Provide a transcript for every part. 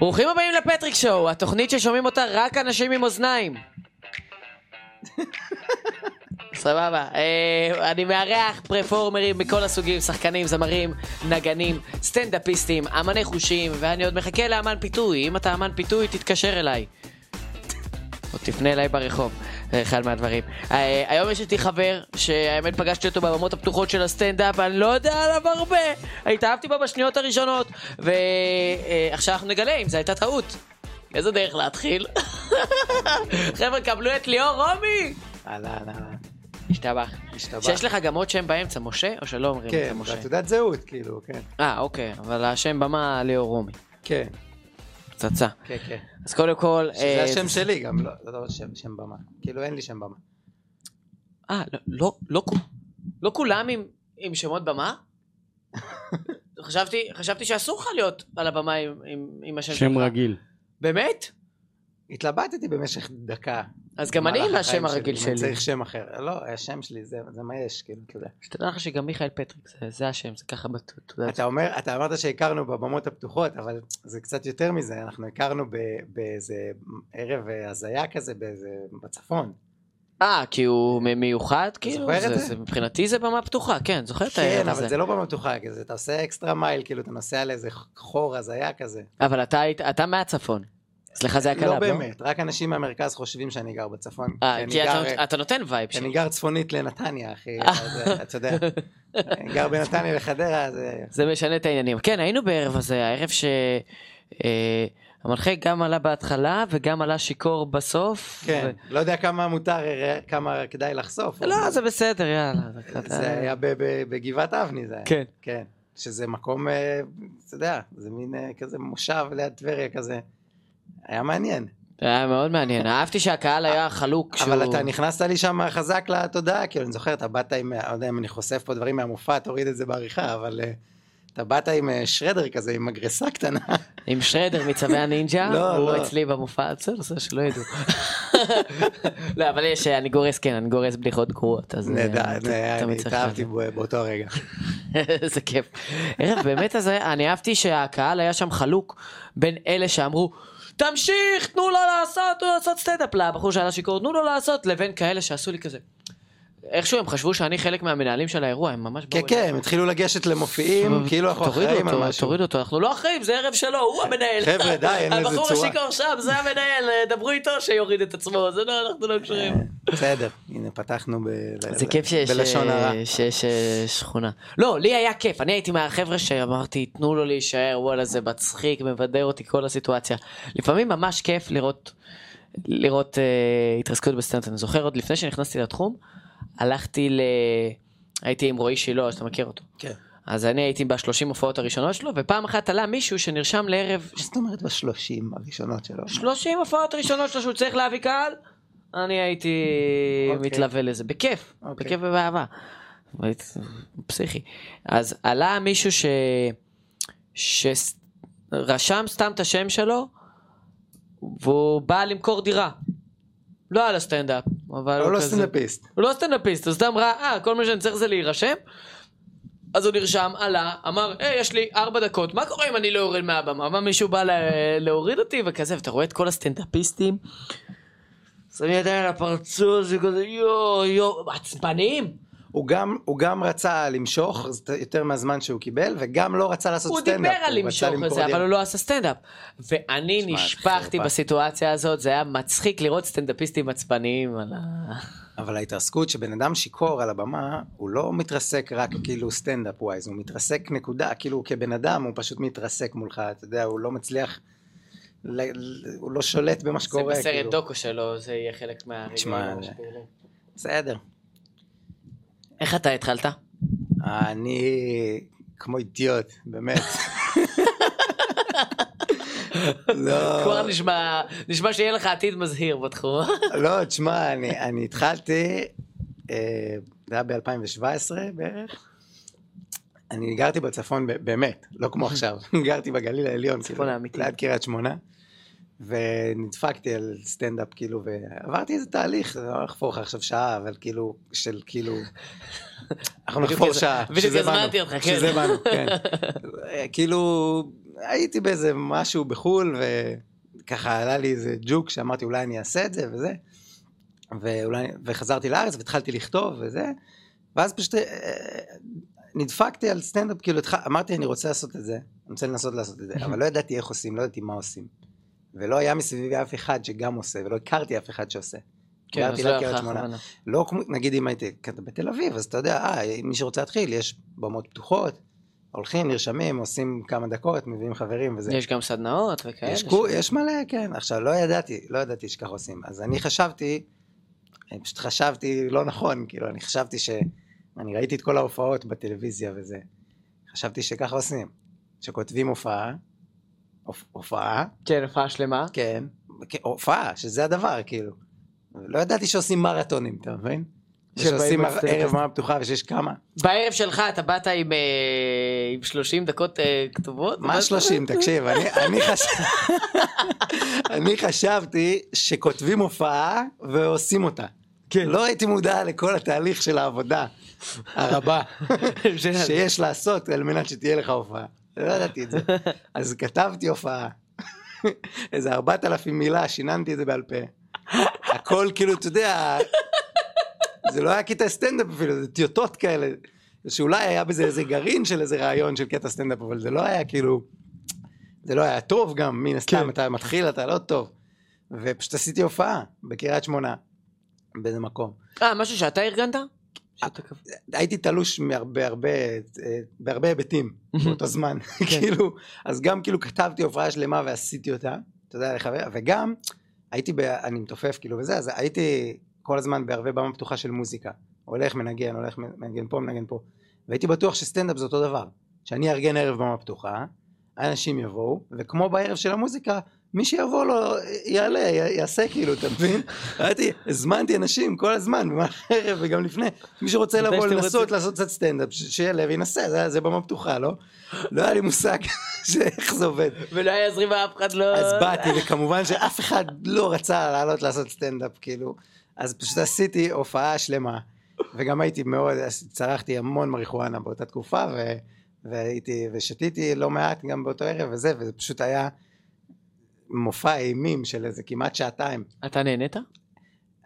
ברוכים הבאים לפטריק שואו, התוכנית ששומעים אותה רק אנשים עם אוזניים. סבבה, אה, אני מארח פרפורמרים מכל הסוגים, שחקנים, זמרים, נגנים, סטנדאפיסטים, אמני חושים, ואני עוד מחכה לאמן פיתוי, אם אתה אמן פיתוי תתקשר אליי. או תפנה אליי ברחוב, אחד מהדברים. אה, היום יש איתי חבר, שהאמת פגשתי אותו בבמות הפתוחות של הסטנדאפ, אני לא יודע עליו הרבה, התאהבתי בו בשניות הראשונות, ועכשיו אנחנו נגלה אם זו הייתה טעות. איזה דרך להתחיל? חבר'ה, קבלו את ליאור רומי! אהלן, אהלן. השתבח. השתבח. שיש לך גם עוד שם באמצע, משה? או שלא אומרים כן, את משה? בתעודת זהות, כאילו, כן. אה, אוקיי, אבל השם במה ליאור רומי. כן, פצצה. כן, כן. אז קודם כל... שזה אה, השם שלי גם, לא, לא שם, שם במה. כאילו, אין לי שם במה. אה, לא, לא, לא, לא כולם עם, עם שמות במה? חשבתי, חשבתי שאסור לך להיות על הבמה עם, עם, עם השם שלך. שם רגיל. באמת? התלבטתי במשך דקה. אז גם אני עם השם הרגיל אם אני שלי. צריך שם אחר. לא, השם שלי, זה, זה מה יש, כאילו, אתה יודע. שתדע לך שגם מיכאל פטריק, זה, זה השם, זה ככה בתעודת. אתה אומר, אתה אמרת שהכרנו בבמות הפתוחות, אבל זה קצת יותר מזה, אנחנו הכרנו באיזה ערב הזיה כזה, באיזה, בצפון. אה, כי הוא מיוחד, כאילו? זוכר את זה, מבחינתי זה במה פתוחה, כן, זוכר את הערב כן, הזה. אבל זה לא במה פתוחה, כזה, אתה עושה extra mile, כאילו, אתה נוסע לאיזה חור הזיה כזה. אבל אתה מהצפון. אצלך זה ה club, לא לא? באמת, רק אנשים מהמרכז חושבים שאני גר בצפון. אה, כי אתה, אתה נותן vibe כי אני שלי. גר צפונית לנתניה, אחי, אתה יודע. גר בנתניה לחדרה, זה... זה משנה את העניינים. כן, היינו בערב הזה, הערב ש... אה, המנחה גם עלה בהתחלה וגם עלה שיכור בסוף. כן, לא יודע כמה מותר, כמה כדאי לחשוף. לא, זה בסדר, יאללה. זה היה בגבעת אבני, זה היה. כן. כן. שזה מקום, אה, אתה יודע, זה מין אה, כזה מושב ליד טבריה כזה. היה מעניין. היה מאוד מעניין. אהבתי שהקהל היה חלוק. אבל אתה נכנסת לי שם חזק לתודעה, כאילו, אני זוכר, אתה באת עם, אה, לא יודע אם אני חושף פה דברים מהמופע, תוריד את זה בעריכה, אבל אה, אתה באת עם אה, שרדר כזה, עם מגרסה קטנה. עם שרדר מצווי הנינג'ה, לא, הוא לא. אצלי במופע, בסדר, בסדר, שלא ידעו. לא, אבל יש, אני גורס, כן, אני גורס בדיחות גרועות, אז... תמיד אני התאהבתי באותו רגע. איזה כיף. באמת אני אהבתי שהקהל היה שם חלוק בין אלה שאמרו, תמשיך, תנו לו לעשות, תנו לו לעשות סטנדאפ לבחור שהיה שיכור, תנו לו לעשות, לבין כאלה שעשו לי כזה. איכשהו הם חשבו שאני חלק מהמנהלים של האירוע, הם ממש כן, באו כן, אליי. הם התחילו לגשת למופיעים, כאילו אנחנו אחראים על משהו. תורידו אותו, אנחנו לא אחראים, זה ערב שלו, הוא המנהל. חבר'ה, די, אין לזה הבחור צורה. השיכור שם, זה המנהל, דברו איתו שיוריד את עצמו, זה לא, אנחנו לא קשורים. בסדר, הנה פתחנו ב- זה כיף שיש, בלשון הרע. אה, אה, שכונה. לא, לי היה כיף, אני הייתי מהחבר'ה שאמרתי, תנו לו להישאר, וואלה זה מצחיק, מבדר אותי כל הסיטואציה. לפעמים ממש כיף לראות, לראות אה, התרסקות בסטנדאפ. אני זוכר עוד לפני שנכנסתי לתחום, הלכתי ל... הייתי עם רועי שילה, שאתה מכיר אותו. כן. אז אני הייתי בשלושים הופעות הראשונות שלו, ופעם אחת עלה מישהו שנרשם לערב מה זאת אומרת בשלושים הראשונות שלו? 30 הופעות ראשונות שלו שהוא צריך להביא קהל, אני הייתי אוקיי. מתלווה לזה, בכיף, אוקיי. בכיף ובאהבה. פסיכי. אז עלה מישהו ש... שרשם סתם את השם שלו, והוא בא למכור דירה. לא על הסטנדאפ, אבל הוא הוא לא. סטנדאפיסט. הוא לא סטנדאפיסט, הוא סתם ראה, אה, כל מה שאני צריך זה להירשם. אז הוא נרשם, עלה, אמר, היי, יש לי ארבע דקות, מה קורה אם אני לא יורד מהבמה? מה, מישהו בא לה- להוריד אותי וכזה, ואתה רואה את כל הסטנדאפיסטים, שמים ידיים על הפרצוף, זה כזה, יואו, יואו, עצבניים. הוא גם, הוא גם רצה למשוך זה יותר מהזמן שהוא קיבל, וגם לא רצה לעשות הוא סטנדאפ. דיבר על למשוך את זה. אבל הוא לא עשה סטנדאפ. ואני נשפכתי. בסיטואציה הזאת, זה היה מצחיק לראות סטנדאפיסטים עצבניים על ה... אבל ההתרסקות שבן אדם שיכור על הבמה, הוא לא מתרסק רק כאילו סטנדאפ wise, הוא מתרסק נקודה, כאילו כבן אדם הוא פשוט מתרסק מולך, אתה יודע, הוא לא מצליח, ל- הוא לא שולט במה זה שקורה. בסרט כאילו. דוקו שלו, זה יהיה חלק מהרגעים. תשמע, זה-. בסדר. איך אתה התחלת? אני כמו אידיוט, באמת. לא, כבר נשמע, נשמע שיהיה לך עתיד מזהיר בתחום. לא, תשמע, אני, אני התחלתי, אה, זה היה ב-2017 בערך. אני גרתי בצפון באמת, לא כמו עכשיו, גרתי בגליל העליון, צפון כאילו, האמיתי. ליד קריית שמונה, ונדפקתי על סטנדאפ, כאילו, ועברתי איזה תהליך, זה לא לחפור לך עכשיו שעה, אבל כאילו, של כאילו, אנחנו נחפור שעה, שזה באנו, כן. שזה באנו, כן. אה, כאילו, הייתי באיזה משהו בחו"ל, וככה עלה לי איזה ג'וק שאמרתי אולי אני אעשה את זה וזה, ואולי, וחזרתי לארץ והתחלתי לכתוב וזה, ואז פשוט אה, נדפקתי על סטנדאפ, כאילו. אמרתי אני רוצה לעשות את זה, אני רוצה לנסות לעשות את זה, אבל לא ידעתי איך עושים, לא ידעתי מה עושים. ולא היה מסביבי אף אחד שגם עושה, ולא הכרתי אף אחד שעושה. כן, אז לא היה לך. הכוונה. לא כמו, נגיד אם הייתי בתל אביב, אז אתה יודע, אה, מי שרוצה להתחיל, יש במות פתוחות, הולכים, נרשמים, עושים כמה דקות, מביאים חברים וזה. יש גם סדנאות וכאלה. יש, קו, יש מלא, כן. עכשיו, לא ידעתי, לא ידעתי שככה עושים. אז אני חשבתי, אני פשוט חשבתי לא נכון, כאילו, אני חשבתי ש... אני ראיתי את כל ההופעות בטלוויזיה וזה. חשבתי שככה עושים. שכותבים הופעה, הופ- הופעה, כן, הופעה שלמה. כן, כן, הופעה, שזה הדבר, כאילו. לא ידעתי שעושים מרתונים, אתה מבין? שעושים. ערב מה פתוחה ושיש כמה. בערב שלך אתה באת עם, אה, עם 30 דקות אה, כתובות? מה 30? תקשיב, אני, אני, חש... אני חשבתי שכותבים הופעה ועושים אותה. כן. לא הייתי מודע לכל התהליך של העבודה הרבה שיש לעשות על מנת שתהיה לך הופעה. לא ידעתי את זה. אז כתבתי הופעה. איזה ארבעת אלפים מילה, שיננתי את זה בעל פה. הכל כאילו, אתה יודע, זה לא היה קטע סטנדאפ אפילו, זה טיוטות כאלה. שאולי היה בזה איזה גרעין של איזה רעיון של קטע סטנדאפ, אבל זה לא היה כאילו, זה לא היה טוב גם, מן הסתם, כן. אתה מתחיל, אתה לא טוב. ופשוט עשיתי הופעה בקריית שמונה, באיזה מקום. אה, משהו שאתה ארגנת? כתב- הייתי תלוש מהרבה הרבה, אה, בהרבה היבטים באותו זמן, כן. כאילו, אז גם כאילו כתבתי הופעה שלמה ועשיתי אותה, אתה יודע, לחבר, וגם הייתי, ב, אני מתופף כאילו וזה, אז הייתי כל הזמן בהרבה במה פתוחה של מוזיקה, הולך מנגן, הולך מנגן פה, מנגן פה, והייתי בטוח שסטנדאפ זה אותו דבר, שאני אארגן ערב במה פתוחה, אנשים יבואו, וכמו בערב של המוזיקה, מי שיבוא לו יעלה, י- יעשה כאילו, אתה מבין? הייתי, הזמנתי אנשים כל הזמן, במהלך הערב וגם לפני, מי שרוצה לבוא לנסות. לעשות קצת סטנדאפ, שיעלה וינסה, זה, זה במה פתוחה, לא? לא היה לי מושג שאיך זה עובד. ולא היה זרימה, אף אחד לא... אז באתי, וכמובן שאף אחד לא רצה לעלות לעשות סטנדאפ, כאילו. אז פשוט עשיתי הופעה שלמה, וגם הייתי מאוד, צרכתי המון מריחואנה באותה תקופה, ו, והייתי, ושתיתי לא מעט גם באותו ערב וזה, וזה פשוט היה מופע אימים של איזה כמעט שעתיים. אתה נהנית?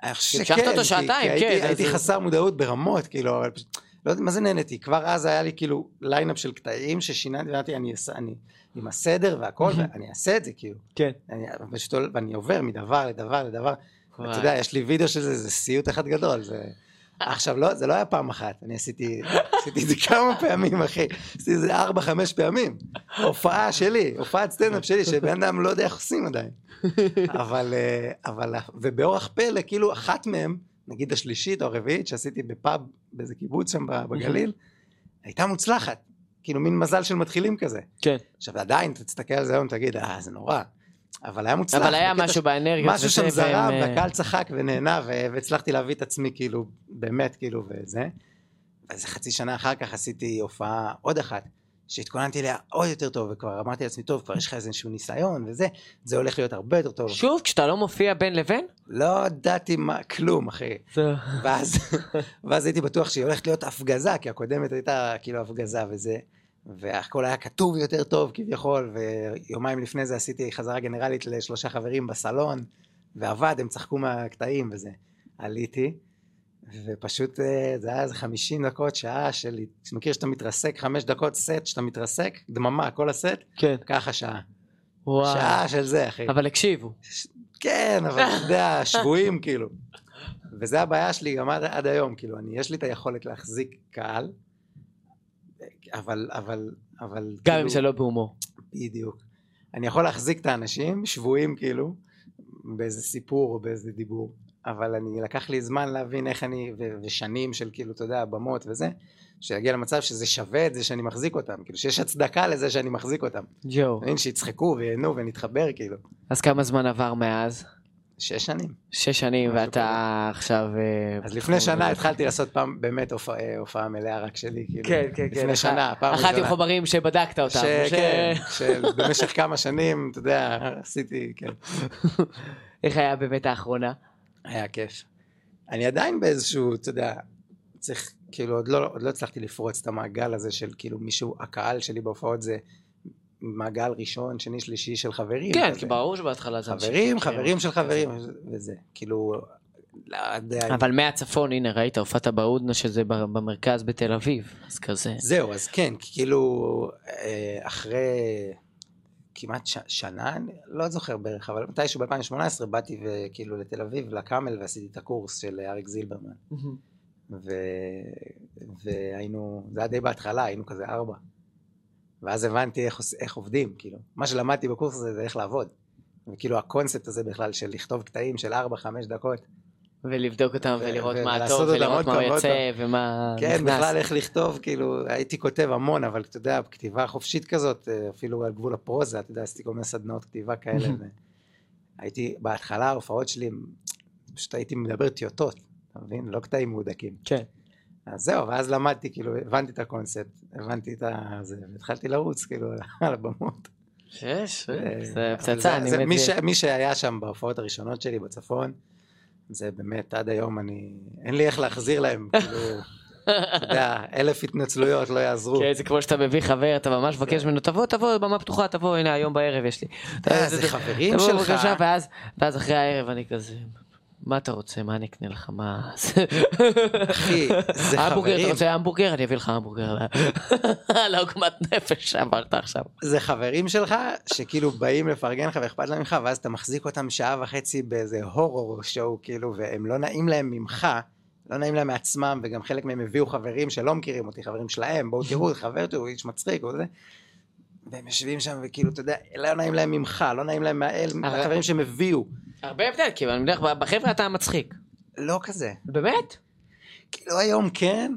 המשכת אותו שעתיים, כי הייתי, כן, הייתי אז- חסר מודעות ברמות, כאילו, אבל פשוט, לא יודע מה זה נהניתי, כבר אז היה לי כאילו lineup של קטעים ששיננתי, ואמרתי, אני אני עם הסדר והכל, ואני אעשה את זה, כאילו. כן. אני, פשוט, ואני עובר מדבר לדבר לדבר. אתה יודע, יש לי וידאו של זה, זה סיוט אחד גדול, זה... עכשיו, לא, זה לא היה פעם אחת, אני עשיתי, עשיתי את זה כמה פעמים, אחי, עשיתי את זה ארבע, חמש פעמים. הופעה שלי, הופעת סטנדאפ שלי, שבן אדם לא יודע איך עושים עדיין. אבל, אה, אבל, ובאורח פלא, כאילו אחת מהם, נגיד השלישית או הרביעית, שעשיתי בפאב, באיזה קיבוץ שם בגליל, הייתה מוצלחת. כאילו מין מזל של מתחילים כזה. כן. עכשיו עדיין, תסתכל על זה היום, תגיד, אה, זה נורא. אבל היה מוצלח. אבל היה משהו ש- באנרגיות. משהו שם זרם, והם, אה, והקהל צחק ונהנה, ו- והצלחתי להביא את עצמי, כאילו, באמת, כאילו, וזה. ואיזה חצי שנה אחר כך עשיתי הופעה עוד אחת, שהתכוננתי אליה עוד יותר טוב, וכבר אמרתי לעצמי, טוב, כבר יש לך איזשהו ניסיון וזה, זה הולך להיות הרבה יותר טוב. שוב, כשאתה לא מופיע בין לבין? לא ידעתי מה, כלום, אחי. ואז, ואז הייתי בטוח שהיא הולכת להיות הפגזה, כי הקודמת הייתה כאילו הפגזה וזה, והכל היה כתוב יותר טוב כביכול, ויומיים לפני זה עשיתי חזרה גנרלית לשלושה חברים בסלון, ועבד, הם צחקו מהקטעים וזה. עליתי, ופשוט אה, זה היה איזה 50 דקות, שעה של, מכיר שאתה מתרסק, חמש דקות סט שאתה מתרסק, דממה, כל הסט, כן. ככה שעה. וואו. שעה של זה, אחי. אבל הקשיבו. כן, אבל אתה יודע, שבויים כאילו. וזה הבעיה שלי גם עד, עד היום, כאילו, אני, יש לי את היכולת להחזיק קהל, אבל, אבל, אבל, גם כאילו, אם זה לא בהומור. בדיוק. אני יכול להחזיק את האנשים, שבויים כאילו, באיזה סיפור או באיזה דיבור, אבל אני, לקח לי זמן להבין איך אני, ו, ושנים של כאילו, אתה יודע, במות וזה, שיגיע למצב שזה שווה את זה שאני מחזיק אותם, כאילו, שיש הצדקה לזה שאני מחזיק אותם. ג'ו. מבין, שיצחקו וייהנו ונתחבר, כאילו. אז כמה זמן עבר מאז? שש שנים. שש שנים, ואתה עכשיו... אה, אז לפני שנה התחלתי לעשות פעם באמת הופעה, אה, הופעה מלאה רק שלי, כאילו. כן, כן, כן. לפני שנה, פעם אחת עם ראשונה. חומרים שבדקת אותם. שכן, שבמשך כמה שנים, אתה יודע, עשיתי, כן, איך היה באמת האחרונה? היה כיף. אני עדיין באיזשהו, אתה יודע, צריך, כאילו, עוד לא, עוד לא הצלחתי לפרוץ את המעגל הזה של כאילו מישהו, הקהל שלי בהופעות זה מעגל ראשון, שני, שלישי של חברים. כן, כזה. כי ברור שבהתחלה זה חברים, חברים של. חברים, וזה, כאילו, לא אבל מהצפון, הנה, ראית, הופעת בהודנה שזה במרכז בתל אביב, אז כזה. זהו, אז כן, כאילו, אה, אחרי כמעט ש- שנה, אני לא זוכר בערך, אבל מתישהו ב-2018 באתי וכאילו לתל אביב, לקאמל, ועשיתי את הקורס של אריק זילברמן. ו... והיינו, זה היה די בהתחלה, היינו כזה ארבע. ואז הבנתי איך, איך עובדים, כאילו. מה שלמדתי בקורס הזה זה איך לעבוד. וכאילו הקונספט הזה בכלל של לכתוב קטעים של ארבע, חמש דקות. ולבדוק אותם ו- ולראות מה טוב ולראות מה ועוד יוצא ומה כן, נכנס. בכלל איך לכתוב, כאילו, הייתי כותב המון, אבל אתה יודע, כתיבה חופשית כזאת, אה, אפילו על גבול הפרוזה, אתה יודע, עשיתי כל מיני סדנאות כתיבה כאלה. ו- הייתי, בהתחלה ההופעות שלי, פשוט הייתי מדבר טיוטות, אתה מבין? לא קטעים מהודקים. כן. אז זהו, ואז למדתי, כאילו, הבנתי את הקונספט, הבנתי את זה, והתחלתי לרוץ, כאילו, על הבמות. ו- זה פצצה, אני מת... מי ש- מי שהיה שם בהופעות הראשונות שלי בצפון, זה באמת, עד היום אני, אין לי איך להחזיר להם, כאילו, אתה יודע, אלף התנצלויות לא יעזרו. כן, זה כמו שאתה מביא חבר, אתה ממש מבקש ממנו, תבוא, תבוא, במה פתוחה, תבוא, הנה, היום בערב יש לי. אה, זה חברים תבוא שלך. ואז אחרי הערב אני כזה, מה אתה רוצה, מה אני אקנה לך, מה... אחי, זה המבורגר, אתה חברים, רוצה המבורגר? אני אביא לך המבורגר. על העוגמת נפש שעברת עכשיו. זה חברים שלך, שכאילו באים לפרגן לך ואכפת להם ממך, ואז אתה מחזיק אותם שעה וחצי באיזה הורור שואו, כאילו, והם לא נעים להם ממך, לא נעים להם מעצמם, וגם חלק מהם הביאו חברים שלא מכירים אותי, חברים שלהם, בואו תראו, חבר תראו, איש מצחיק, הוא זה. והם יושבים שם וכאילו, אתה יודע, לא נעים להם ממך, לא נעים להם מהאל, אבל- החברים שהם הביאו. הרבה הבדל, כי אני מניח, בחבר'ה אתה מצחיק. לא כזה. באמת? כאילו היום כן,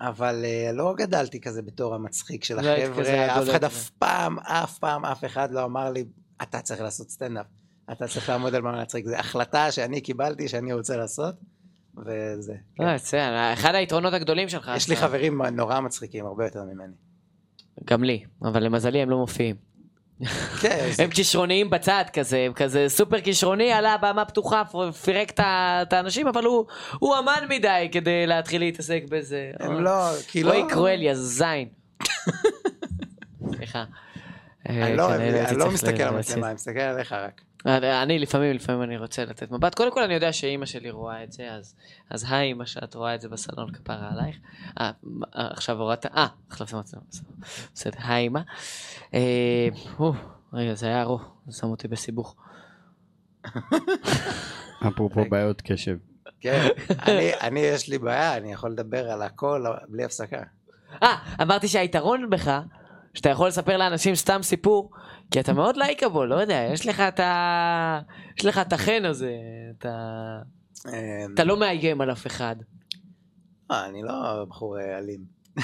אבל uh, לא גדלתי כזה בתור המצחיק של לא החבר'ה, אף הדולק אחד. אף פעם, אף פעם, אף אחד לא אמר לי, אתה צריך לעשות סטנדאפ, אתה צריך לעמוד על מה להצחיק, זו החלטה שאני קיבלתי שאני רוצה לעשות, וזה. כן. לא, זה אחד היתרונות הגדולים שלך. יש לי חברים נורא מצחיקים, הרבה יותר ממני. גם לי, אבל למזלי הם לא מופיעים. כן, הם כישרוניים בצד כזה, הם כזה סופר כישרוני, עלה במה פתוחה, פירק את האנשים, אבל הוא הוא אמן מדי כדי להתחיל להתעסק בזה. הם לא, כי לא... רועי קרואל, יא זין. סליחה. אני לא כן, אני לא מסתכל על. המצלמה, אני מסתכל עליך רק. אני לפעמים, לפעמים אני רוצה לתת מבט. קודם כל אני יודע שאימא שלי רואה את זה, אז, אז היי אמא שאת רואה את זה בסלון כפרה עלייך. אה, אה, עכשיו הורדת, אה, החלפת מצלמה, בסדר. בסדר, היי אמא. אה, רגע, זה היה ארוך, זה שם אותי בסיבוך. אפרופו בעיות קשב. כן, אני, אני יש לי בעיה, אני יכול לדבר על הכל בלי הפסקה. אה, אמרתי שהיתרון בך, שאתה יכול לספר לאנשים סתם סיפור, כי אתה מאוד לייקבול, לא יודע, יש לך את ה... יש לך את החן הזה, אתה... אמ, אתה לא מאיים על אף אחד. אה, אני לא בחור אה, אלים.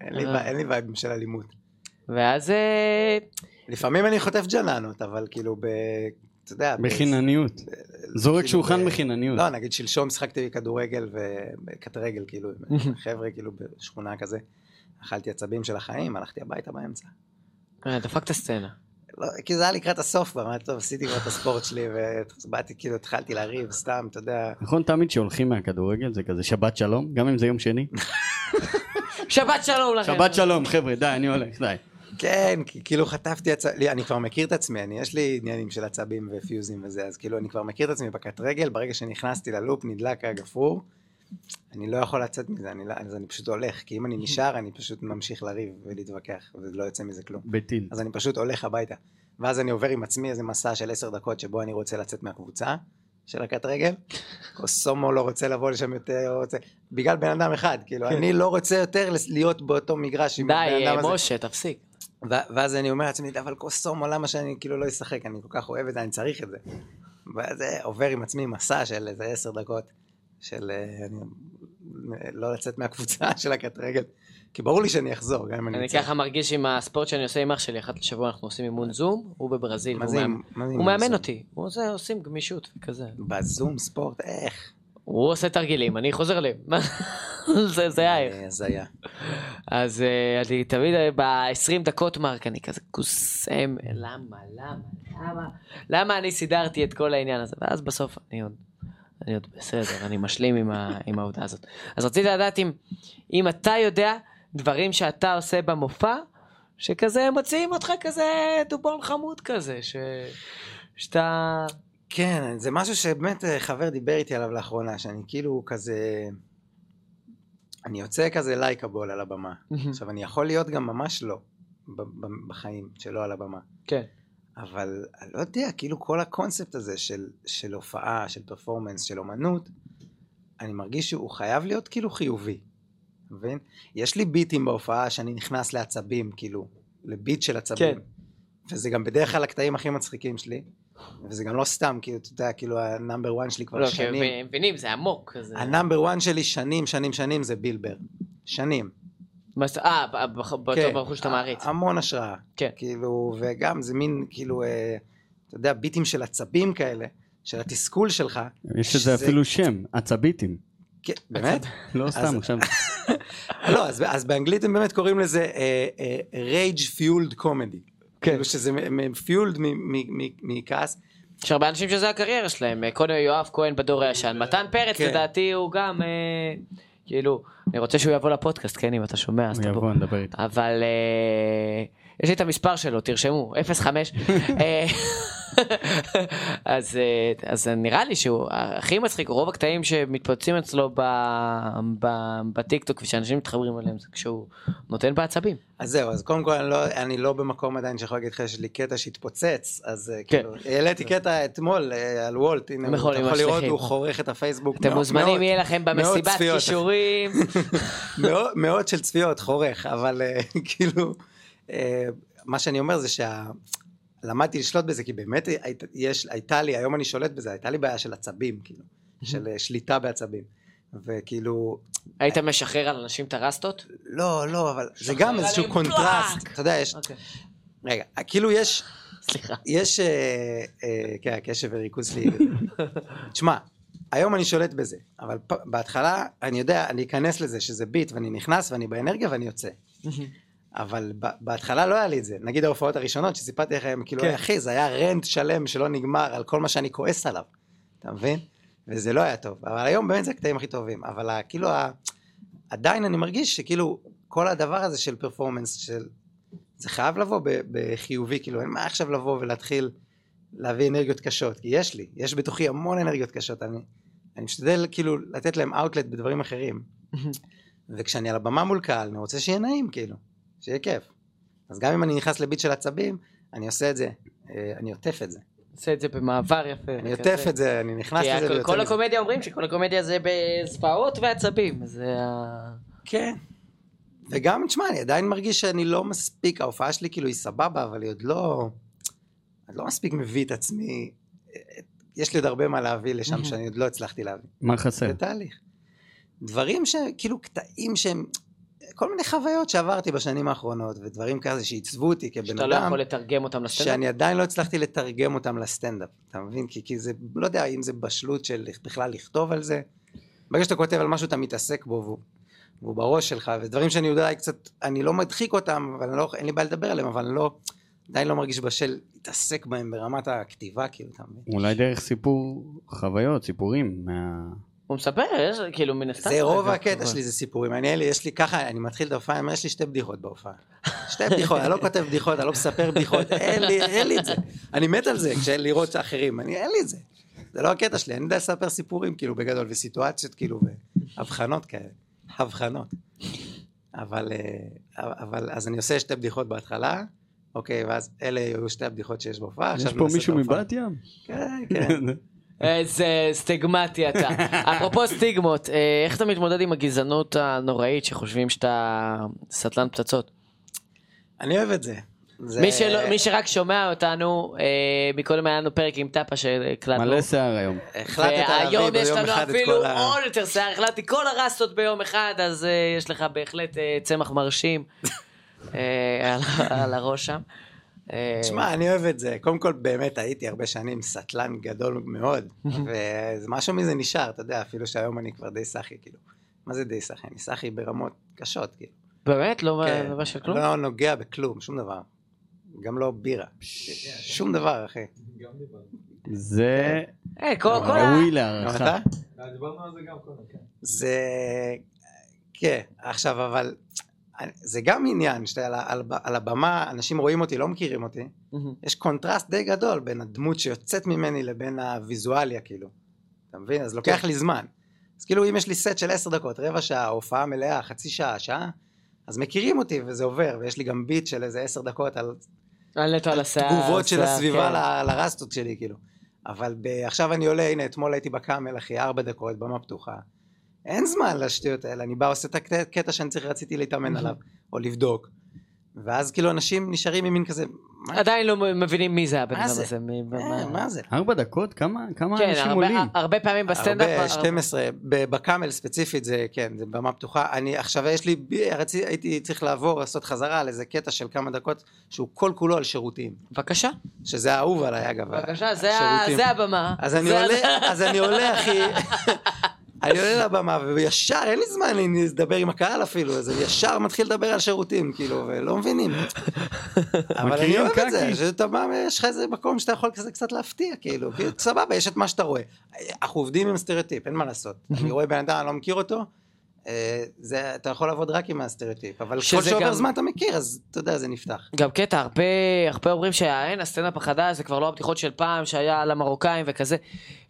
אין לי אה. אין לי וייבים של אלימות. ואז... לפעמים אני חוטף ג'ננות, אבל כאילו ב... אתה יודע... בחינניות. זורק כאילו שולחן בחינניות. לא, נגיד שלשום שיחקתי כדורגל וקטרגל, כאילו, חבר'ה כאילו בשכונה כזה. אכלתי עצבים של החיים, הלכתי הביתה באמצע. אה, דפקת סצנה. לא, כי זה היה לקראת הסוף כבר, מה טוב, עשיתי כבר את הספורט שלי, ובאתי, כאילו, התחלתי לריב, סתם, אתה יודע. נכון תמיד שהולכים מהכדורגל זה כזה שבת שלום, גם אם זה יום שני. שבת שלום לכם. שבת שלום חבר'ה די אני הולך די. כן, כאילו חטפתי עצבים, אני כבר מכיר את עצמי, אני, יש לי עניינים של עצבים ופיוזים וזה, אז כאילו אני כבר מכיר את עצמי בקט רגל, ברגע שנכנסתי ללופ, נדלק הגפרור, אני לא יכול לצאת מזה, אני, לא, אז אני פשוט הולך, כי אם אני נשאר, אני פשוט ממשיך לריב ולהתווכח, ולא יוצא מזה כלום. בטיל. אז אני פשוט הולך הביתה. ואז אני עובר עם עצמי איזה מסע של עשר דקות שבו אני רוצה לצאת מהקבוצה של הקט רגל. קוסומו לא רוצה לבוא לשם יותר, לא רוצה... בגלל בן אדם אחד, כאילו, אני לא רוצה יותר להיות באותו מגרש עם די, הבן אדם אה, הזה. משה, תפסיק. ו- ואז אני אומר לעצמי, אבל קוסומו, למה שאני כאילו לא אשחק? אני כל כך אוהב את זה, אני צריך את זה. ואז זה עובר עם עצמי מסע של איזה עשר דקות של אה, אני, לא לצאת מהקבוצה של הקט רגל. כי ברור לי שאני אחזור, גם אם אני אני אצא. ככה מרגיש עם הספורט שאני עושה עם אח שלי, אחת לשבוע אנחנו עושים אימון זום, הוא בברזיל, זה זה הוא מאמן? אותי, הוא עושה, עושים גמישות וכזה. בזום ספורט, איך? הוא עושה תרגילים, אני חוזר אליהם. זה זה היה. אה, הזיה. אז אה, אני תמיד ב-20 דקות מרק אני כזה קוסם, למה, למה, למה, למה אני סידרתי את כל העניין הזה, ואז בסוף אני עוד, אני עוד בסדר, אני משלים עם, ה, עם העובדה הזאת. אז רציתי לדעת אם, אם אתה יודע דברים שאתה עושה במופע, שכזה מוציאים אותך כזה דובון חמוד כזה, ש... שאתה... כן, זה משהו שבאמת אה, חבר דיבר איתי עליו לאחרונה, שאני כאילו כזה... אני יוצא כזה לייקבול על הבמה. עכשיו, אני יכול להיות גם ממש לא בחיים, שלא על הבמה. כן. אבל אני לא יודע, כאילו כל הקונספט הזה של, של הופעה, של פרפורמנס, של אומנות, אני מרגיש שהוא חייב להיות כאילו חיובי, מבין? יש לי ביטים בהופעה שאני נכנס לעצבים, כאילו, לביט של עצבים. כן. וזה גם בדרך כלל הקטעים הכי מצחיקים שלי, וזה גם לא סתם, כאילו, אתה יודע, כאילו ה number 1 שלי כבר לא, כי שנים. הם מבינים, זה עמוק. כזה. ה number 1 שלי שנים, שנים, שנים זה ביל בר. שנים. זה- אה, באותו כן. בחור שאתה מעריץ. המון השראה. כן. כאילו, וגם זה מין, כאילו, אה, אתה יודע, ביטים של עצבים כאלה, של התסכול שלך. יש לזה שזה- אפילו שם, עצביטים. כן, באמת? לא סתם, עכשיו... לא, אז, אז באנגלית הם באמת קוראים לזה אה, אה, rage fueled comedy. כן. כאילו שזה מ- מ- fueled מ- מ- מ- מכעס. יש הרבה אנשים שזה הקריירה שלהם, אה, קודם יואב כהן בדור הישן, מתן פרץ כן. לדעתי הוא גם, אה, כאילו, אני רוצה שהוא יבוא לפודקאסט, כן, אם אתה שומע, אז הוא תבוא. יבוא, נדבר איתו. אבל אה, יש לי את המספר שלו, תרשמו, 05. אז, אה, אז נראה לי שהוא הכי מצחיק, רוב הקטעים שמתפוצצים אצלו ב- ב- בטיקטוק ושאנשים מתחברים אליהם זה כשהוא נותן בעצבים. אז זהו, אז קודם כל אני לא, אני לא במקום עדיין שיכול להגיד לך שיש לי קטע שהתפוצץ, אז אה, כן. כאילו, העליתי קטע אתמול אה, על וולט, הנה, אתה יכול לראות, להשליכים. הוא חורך את הפייסבוק. אתם מאוד- מוזמנים, מאוד- יהיה לכם במסיבת. כישורים. מאות, מאות של צפיות, חורך, אבל כאילו, מה שאני אומר זה שה... למדתי לשלוט בזה, כי באמת היית, יש, הייתה לי, היום אני שולט בזה, הייתה לי בעיה של עצבים, כאילו, של אה, שליטה בעצבים. וכאילו, היית משחרר על אנשים את הרסטות? לא, לא, אבל זה גם איזשהו קונטרסט. אתה יודע, יש, אוקיי. רגע, כאילו יש, סליחה. יש, אה, אה, כן, הקשב וריכוז שלי, תשמע, היום אני שולט בזה, אבל בהתחלה, אני יודע, אני אכנס לזה שזה ביט, ואני נכנס, ואני באנרגיה, ואני יוצא. אבל בהתחלה לא היה לי את זה. נגיד ההופעות הראשונות שסיפרתי לכם, כאילו, כן. אחי, זה היה רנט שלם שלא נגמר על כל מה שאני כועס עליו, אתה מבין? וזה לא היה טוב. אבל היום באמת זה הקטעים הכי טובים. אבל כאילו, עדיין אני מרגיש שכאילו, כל הדבר הזה של פרפורמנס, של... זה חייב לבוא בחיובי, כאילו, אין מה עכשיו לבוא ולהתחיל להביא אנרגיות קשות, כי יש לי, יש בתוכי המון אנרגיות קשות, אני, אני משתדל כאילו לתת להם אאוטלט בדברים אחרים. וכשאני על הבמה מול קהל, אני רוצה שיהיה נעים, כאילו, שיהיה כיף. אז גם אם אני נכנס לביט של עצבים, אני עושה את זה, אה, אני עוטף את זה. עושה את זה במעבר יפה. אני עוטף את זה, אני נכנס לזה ויוצא כל. הקומדיה אומרים שכל הקומדיה זה בזוועות ועצבים. זה ה... כן. וגם, תשמע, אני עדיין מרגיש שאני לא מספיק, ההופעה שלי כאילו היא סבבה, אבל היא עוד לא... אני לא מספיק מביא את עצמי. יש לי עוד הרבה מה להביא לשם. שאני עוד לא הצלחתי להביא. מה חסר? זה תהליך. דברים שכאילו קטעים שהם, כל מיני חוויות שעברתי בשנים האחרונות, ודברים כזה שעיצבו אותי כבן שאתה לא אדם, יכול לתרגם אותם לסטנדאפ. שאני עדיין לא הצלחתי לתרגם אותם לסטנדאפ, אתה מבין? כי, כי זה, לא יודע אם זה בשלות של בכלל לכתוב על זה. ברגע שאתה כותב על משהו אתה מתעסק בו, והוא, והוא בראש שלך, ודברים שאני יודע קצת, אני לא מדחיק אותם, אבל לא, אין לי בעיה לדבר עליהם, אבל אני לא, עדיין לא מרגיש בשל להתעסק בהם ברמת הכתיבה, כאילו, אתה מבין? אולי דרך סיפור חוויות, סיפורים. מה- הוא מספר, יש, כאילו מן הסתם. זה רוב הקטע שלי, זה סיפורים. אני, לי- יש לי ככה, אני מתחיל את ההופעה, יש לי שתי בדיחות בהופעה. שתי בדיחות, אני לא כותב בדיחות, אני לא מספר בדיחות, אין לי, אין לי את זה. אני מת על זה, כשלראות אחרים, אני, אין לי את זה. זה לא הקטע שלי, אני יודע לספר סיפורים, כאילו, בגדול, וסיטואציות, כאילו, והבחנות כאלה. הבחנות. אבל, אה, אבל, אז אני עושה שתי בדיחות בהתחלה, אוקיי, ואז אלה יהיו שתי הבדיחות שיש בהופעה. יש פה מישהו. מבת ים? כן, כן. איזה סטיגמטי אתה. אפרופו סטיגמות, אה, איך אתה מתמודד עם הגזענות הנוראית שחושבים שאתה סטלן פצצות? אני אוהב את זה. זה- מי שלא- מי שרק שומע אותנו, אה, מקודם היה לנו פרק עם טאפה שהקלטנו. מלא שיער היום. החלטת להביא יש ביום לנו אחד את אפילו כל ה... עוד יותר שיער, החלטתי כל הרסטות ביום אחד, אז אה, יש לך בהחלט אה, צמח מרשים אה, על- על הראש שם. אה, תשמע, אני אוהב את זה. קודם כל, באמת הייתי הרבה שנים סטלן גדול מאוד, ומשהו מזה נשאר, אתה יודע, אפילו שהיום אני כבר די סאחי, כאילו. מה זה די סאחי? אני סאחי ברמות קשות, כאילו. באמת? לא כן. מה של כלום? לא נוגע בכלום, שום דבר. גם לא בירה. שום דבר, אחי. זה אה, כל כל ה... ראוי גם להערכה. אתה? דיברנו על זה גם קודם, כן. זה... כן, עכשיו, אבל... זה גם עניין, שאתה על, על, על הבמה, אנשים רואים אותי, לא מכירים אותי, יש קונטרסט די גדול בין הדמות שיוצאת ממני לבין הוויזואליה, כאילו. אתה מבין? אז לוקח כן. לי זמן. אז כאילו, אם יש לי סט של עשר דקות, רבע שעה, הופעה מלאה, חצי שעה, שעה, אז מכירים אותי וזה עובר, ויש לי גם ביט של איזה עשר דקות על על על השיער. תגובות של הסביבה כן. ל- לרסטות שלי, כאילו. אבל ב- עכשיו אני עולה, הנה, אתמול הייתי בקאמל, אחי, ארבע דקות, במה פתוחה. אין זמן לשטויות האלה, אני בא, עושה את הקטע שאני צריך, רציתי להתאמן עליו, או לבדוק. ואז כאילו אנשים נשארים עם מין כזה, עדיין לא מבינים מי זה הבן מה אדם זה? הזה. אה, מה זה? ארבע דקות? כמה כמה כן, אנשים עולים? הרבה פעמים בסטנדאפ. הרבה, 12, ב- בקאמל ספציפית זה, כן, זה במה פתוחה. אני, עכשיו יש לי, הייתי צריך לעבור, לעשות חזרה על איזה קטע של כמה דקות, שהוא כל כולו על שירותים. בבקשה, שזה האהוב עליי, אגב. בבקשה, זה הבמה. אז אני עולה, אחי. אני עולה לבמה, וישר, אין לי זמן לדבר עם הקהל אפילו, אז אני ישר מתחיל לדבר על שירותים, כאילו, ולא מבינים. אבל אני אוהב את זה. שאתה בא, יש לך איזה מקום שאתה יכול כזה קצת להפתיע, כאילו, סבבה, יש את מה שאתה רואה. אנחנו עובדים עם סטריאוטיפ, אין מה לעשות. אני רואה בן אדם, אני לא מכיר אותו, זה, אתה יכול לעבוד רק עם הסטריאוטיפ, אבל ככל שעובר גם- זמן אתה מכיר, אז אתה יודע, זה נפתח. גם קטע, הרבה, הרבה אומרים שאין, הסטנדאפ החדש זה כבר לא הבדיחות של פעם שהיה על המרוקאים וכזה.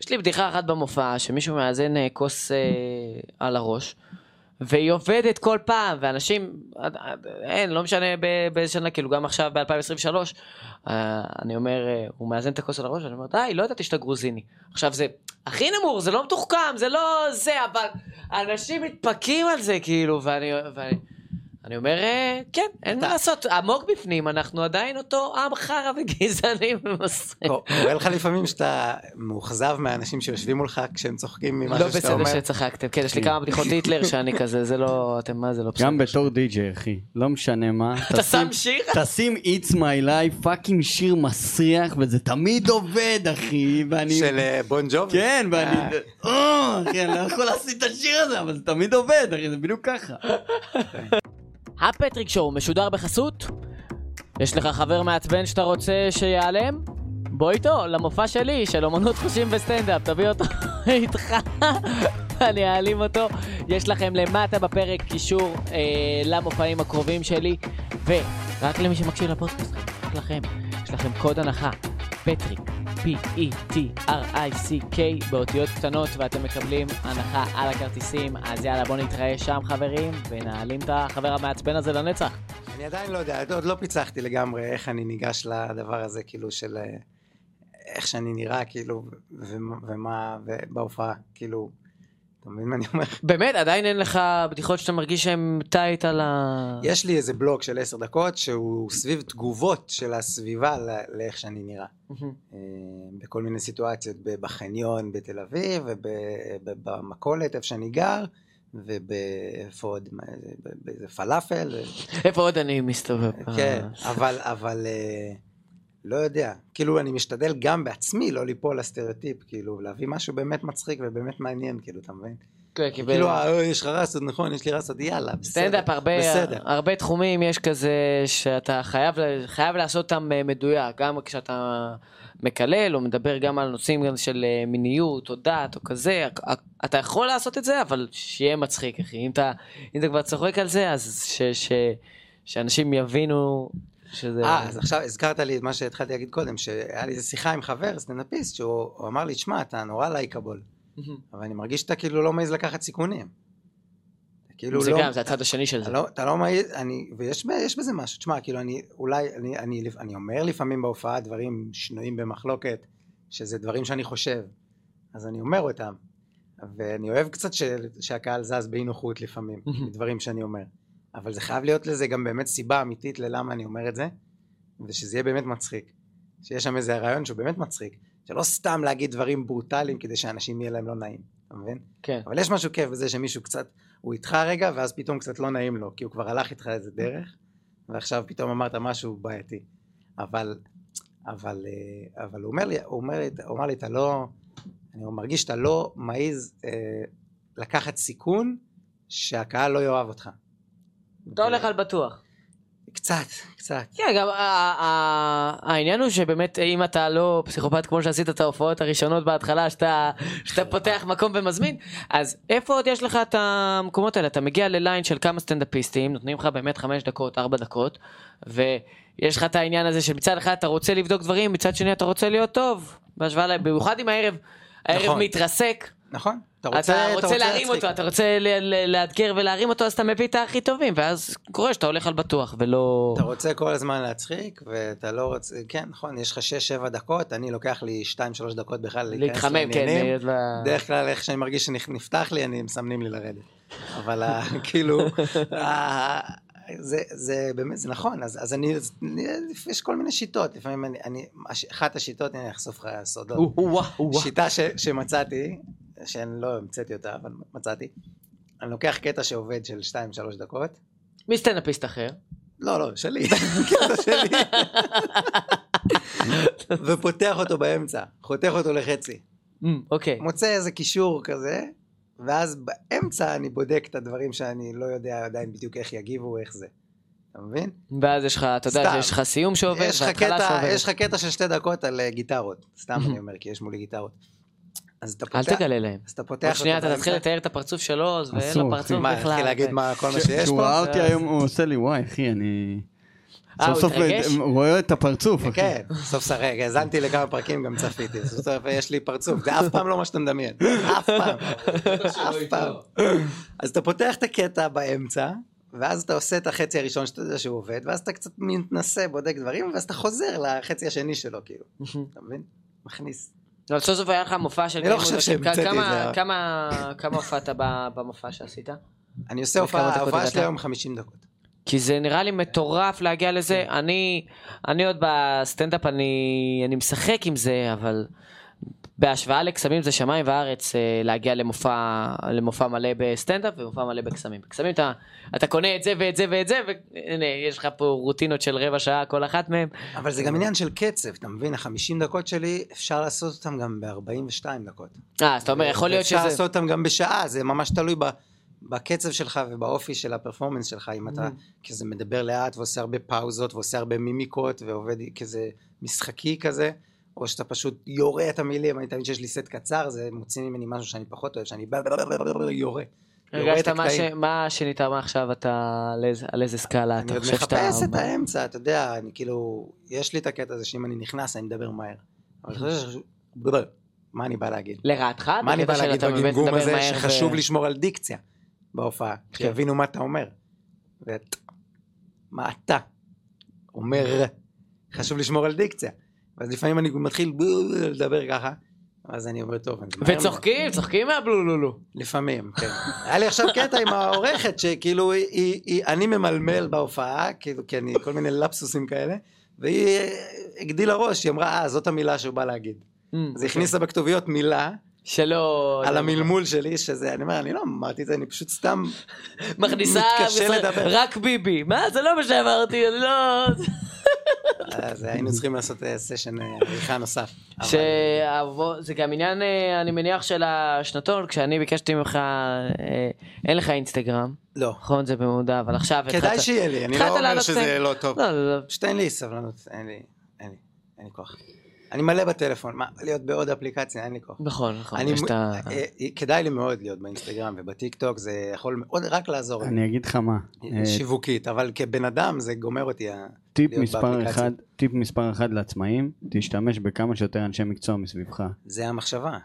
יש לי בדיחה אחת במופע, שמישהו מאזן אה, כוס אה, על הראש, והיא עובדת כל פעם, ואנשים, אין, לא משנה באיזה שנה, כאילו גם עכשיו ב-2023, אה, אני אומר, אה, הוא מאזן את הכוס על הראש, ואני אומר, די, לא ידעתי שאתה גרוזיני. עכשיו זה הכי נמוך, זה לא מתוחכם, זה לא זה, אבל אנשים מתפרקים על זה, כאילו, ואני... ואני אני אומר, אה, כן, אין מה לעשות, עמוק בפנים, אנחנו עדיין אותו עם חרא וגזענים ומסריח. קורה לך לפעמים שאתה מאוכזב מהאנשים שיושבים מולך כשהם צוחקים ממשהו לא שאתה בסדר אומר? שצחקתם, כן, יש לי כמה בדיחות היטלר שאני כזה, זה לא, אתם מה זה לא בסדר. גם בתור די.ג'יי, אחי. לא משנה מה. אתה שם שיר? תשים It's My Life, fucking שיר מסריח, וזה תמיד עובד, אחי. ואני... של אה, בון ג'ובי? כן, ואני... אה. אה, אחי, אני לא יכול להסיט את השיר הזה, אבל זה תמיד עובד, אחי, זה בדיוק ככה. הפטריק שואו משודר בחסות? יש לך חבר מעצבן שאתה רוצה שיעלם? בוא איתו למופע שלי של אומנות חושים וסטנדאפ, תביא אותו איתך, אני אעלים אותו. יש לכם למטה בפרק קישור אה, למופעים הקרובים שלי, ורק למי שמקשיב לפודקאסט, רק לכם, יש לכם קוד הנחה, פטריק, P-E-T-R-I-C-K באותיות קטנות, ואתם מקבלים הנחה על הכרטיסים, אז יאללה בואו נתראה שם חברים, ונעלים את החבר המעצבן הזה לנצח. אני עדיין לא יודע, עוד לא פיצחתי לגמרי איך אני ניגש לדבר הזה, כאילו של אה, איך שאני נראה, כאילו, ומה- ומה, בהופעה, כאילו, אתה מבין מה אני אומר? באמת, עדיין אין לך בדיחות שאתה מרגיש שהן טייט על ה... יש לי איזה בלוק של עשר דקות שהוא סביב תגובות של הסביבה לאיך שאני נראה. אה, בכל מיני סיטואציות, בחניון בתל אביב, ובמכולת איפה שאני גר, ובאיפה עוד, באיזה פלאפל. איפה עוד אני מסתובב? כן, אה, אבל, אבל אה, לא יודע. כאילו, אני משתדל גם בעצמי לא ליפול לסטריאוטיפ, כאילו, להביא משהו באמת מצחיק ובאמת מעניין, כאילו, אתה מבין? כן, כי כאילו, אה, יש לך רסות, נכון, יש לי רסות, יאללה, בסדר. סטנדאפ, הרבה, בסדר. הרבה תחומים יש כזה שאתה חייב, חייב לעשות אותם אה, מדויק, גם כשאתה מקלל או מדבר גם על נושאים גם של אה, מיניות או דת או כזה, אתה יכול לעשות את זה, אבל שיהיה מצחיק, אחי. אם אתה, אם אתה כבר צוחק על זה, אז ש, ש, שאנשים יבינו שזה... אה, אז עכשיו הזכרת לי את מה שהתחלתי להגיד קודם, שהיה לי איזו שיחה עם חבר, סטנדאפיסט, שהוא הוא אמר לי, שמע, אתה נורא לייקבול. אבל אני מרגיש שאתה כאילו לא מעז לקחת סיכונים. כאילו זה לא... גם, זה הצד השני של זה. לא, אתה לא מעז, אני, ויש בזה משהו, תשמע, כאילו אני, אולי, אני, אני, אני אומר לפעמים בהופעה דברים שנויים במחלוקת, שזה דברים שאני חושב, אז אני אומר אותם, ואני אוהב קצת ש, שהקהל זז באי נוחות לפעמים, מדברים שאני אומר, אבל זה חייב להיות לזה גם באמת סיבה אמיתית ללמה אני אומר את זה, ושזה יהיה באמת מצחיק, שיש שם איזה רעיון שהוא באמת מצחיק, שלא סתם להגיד דברים ברוטליים כדי שאנשים יהיה להם לא נעים, אתה מבין? כן. אבל יש משהו כיף בזה שמישהו קצת, הוא איתך רגע, ואז פתאום קצת לא נעים לו, כי הוא כבר הלך איתך איזה דרך, ועכשיו פתאום אמרת משהו בעייתי. אבל, אבל, אה, אבל הוא אומר לי, הוא אומר לי, הוא אמר לי, אתה לא, אני מרגיש שאתה לא מעז אה, לקחת סיכון שהקהל לא יאהב אותך. אתה הולך על בטוח. קצת, קצת. כן, גם העניין הוא שבאמת אם אתה לא פסיכופת כמו שעשית את ההופעות הראשונות בהתחלה, שאתה, שאתה פותח מקום ומזמין, אז איפה עוד יש לך את המקומות האלה? אתה מגיע לליין של כמה סטנדאפיסטים, נותנים לך באמת חמש דקות, ארבע דקות, ויש לך את העניין הזה שמצד אחד אתה רוצה לבדוק דברים, מצד שני אתה רוצה להיות טוב, בהשוואה, במיוחד אם הערב, הערב נכון. מתרסק. נכון? אתה אתה רוצה להרים להצחיק. אותו, אתה רוצה לאתגר ולהרים אותו, אז אתה מביא את הכי טובים, ואז קורה שאתה הולך על בטוח, ולא... אתה רוצה כל הזמן להצחיק, ואתה לא רוצה, כן, נכון, יש לך 6-7 דקות, אני לוקח לי 2-3 דקות בכלל להיכנס להתחמם, כן. לעניינים. להיות ב- בדרך כלל איך שאני מרגיש שנפתח לי, אני מסמנים לי לרדת. אבל ה- כאילו, ה- זה, זה באמת, זה נכון, אז, אז אני, יש כל מיני שיטות, לפעמים אני, אני אחת השיטות, אני אחשוף לך סודות. שיטה ש, שמצאתי, שאני לא המצאתי אותה, אבל מצאתי, אני לוקח קטע שעובד של 2-3 דקות, מי סטנדאפיסט אחר? לא, לא, שלי, קטע שלי, ופותח אותו באמצע, חותך אותו לחצי. אוקיי. מוצא איזה קישור כזה, ואז באמצע אני בודק את הדברים שאני לא יודע עדיין בדיוק איך יגיבו, איך זה. אתה מבין? ואז יש לך, אתה יודע. שיש לך סיום שעובד, יש והתחלה שעובדת. יש לך קטע של שתי דקות על אה, גיטרות, סתם אני אומר, כי יש מולי גיטרות. אז אתה אל פותח, תגלה להם. אז אתה פותח שנייה אתה תתחיל. לתאר את הפרצוף שלו, אז ואין לו. פרצוף מה, בכלל. התחיל להגיד ו- מה, כל מה שיש כשהוא פה? ראה אותי היום, הוא עושה לי, וואי, אחי, אני... אה, הוא סוף סוף התרגש? הוא רואה את הפרצוף, אחי. כן, סוף סוף, רגע, האזנתי לכמה פרקים, גם צפיתי, סוף סוף יש לי פרצוף, זה אף פעם לא מה שאתה מדמיין, אף פעם, אף פעם. אז אתה פותח את הקטע באמצע, ואז אתה עושה את החצי הראשון שאתה יודע שהוא עובד, ואז אתה קצת מתנסה, בודק דברים, ואז אתה חוזר לחצי השני שלו, כאילו, אתה מבין? מכניס. לא, סוף סוף היה לך מופע של אני לא חושב. שהמצאתי את זה, אבל- כמה- הופעת במופע שעשית? אני עושה הופעה, ההופעה? שלי היום 50 דקות. כי זה נראה לי מטורף להגיע לזה. אני, אני עוד בסטנדאפ, אני, אני משחק עם זה, אבל בהשוואה לקסמים זה שמיים וארץ אה, להגיע למופע, למופע מלא בסטנדאפ ומופע מלא בקסמים. בקסמים אתה, אתה קונה את זה ואת זה ואת זה, והנה, יש לך פה רוטינות של רבע שעה כל אחת מהם. אבל זה גם עניין של קצב, אתה מבין? ה-50 דקות שלי, אפשר לעשות אותם גם ב-42 דקות. אה, אז אתה אומר, יכול להיות אפשר שזה... לעשות אותם גם בשעה, זה ממש תלוי ב, בקצב שלך ובאופי של הפרפורמנס שלך, אם אתה Mm. כזה מדבר לאט ועושה הרבה פאוזות ועושה הרבה מימיקות ועובד כזה משחקי כזה, או שאתה פשוט יורה את המילים, אני תמיד שיש לי סט קצר, זה מוציא ממני משהו שאני פחות אוהב, שאני יורה. הרגשת מה ש-. מה שינית מה עכשיו אתה, על איזה- סקאלה אני אתה חושב שאתה... מחפש את האמצע, אתה יודע, אני כאילו, יש לי את הקטע הזה שאם אני נכנס אני מדבר מהר. אבל אני חושב. מה אני בא להגיד? לרעתך? מה אני בא להגיד בגמגום הזה שחשוב לשמור על דיקציה בהופעה, כן. שיבינו מה אתה אומר. ואת- מה אתה אומר, חשוב לשמור על דיקציה. ואז לפעמים אני מתחיל לדבר ככה, אז אני אומר טוב, אני מהר מדי." וצוחקים, צוחקים מהבלולולו. לפעמים, כן. היה לי עכשיו קטע עם העורכת, שכאילו אני ממלמל בהופעה, כאילו, כי אני, כל מיני לפסוסים כאלה, והיא הגדילה ראש, היא אמרה, אה, זאת המילה שהוא בא להגיד. אז היא הכניסה בכתוביות מילה שלא... על המלמול שלי, שזה, אני אומר, אני לא אמרתי את זה, אני פשוט סתם מכניסה... מתקשה לדבר. רק ביבי. מה? זה לא מה שאמרתי, אני לא... אז היינו צריכים לעשות אה, סשן אה, עריכה נוסף. שזה גם עניין, אה, אני מניח, של השנתון, כשאני ביקשתי ממך, אה, אין לך אינסטגרם, לא. נכון? זה במודע, אבל עכשיו כדאי שיהיה לי, אני לא אומר שזה לא טוב. לא, לא, לא. אין לי סבלנות, אין לי, אין לי, אין לי כוח. אני מלא בטלפון, מה, להיות בעוד אפליקציה, אין לי כוח. נכון, נכון. אני, יש את ה... אה, אה, כדאי לי מאוד להיות באינסטגרם ובטיק טוק, זה יכול מאוד רק לעזור לי, אני אגיד לך מה, אה, שיווקית, אבל כבן אדם זה גומר אותי. טיפ להיות מספר באפליקציה. אחד, טיפ מספר אחד לעצמאים, תשתמש בכמה שיותר אנשי מקצוע מסביבך. זה המחשבה.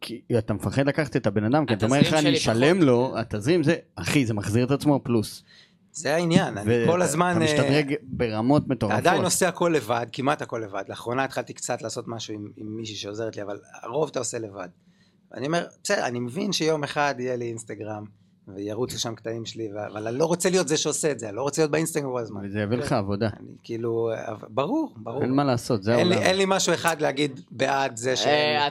כי אתה מפחד לקחת את הבן אדם, כי אתה אומר לך אני אשלם. לו, התזרים זה, אחי, זה מחזיר את עצמו פלוס. זה העניין, אני כל הזמן... אתה אה, משתדרג ברמות מטורפות. עדיין עושה הכל לבד, כמעט הכל לבד. לאחרונה התחלתי קצת לעשות משהו עם, עם מישהי שעוזרת לי, אבל הרוב אתה עושה לבד. אני אומר, בסדר, אני מבין שיום אחד יהיה לי אינסטגרם, וירוצו שם קטעים שלי, אבל אני לא רוצה להיות זה שעושה את זה, אני לא רוצה להיות באינסטגרם כל הזמן. וזה יביא לך עבודה. אני כאילו, ברור, ברור. אין מה לעשות, זה העולם. אין לי משהו אחד להגיד בעד זה ש... אה,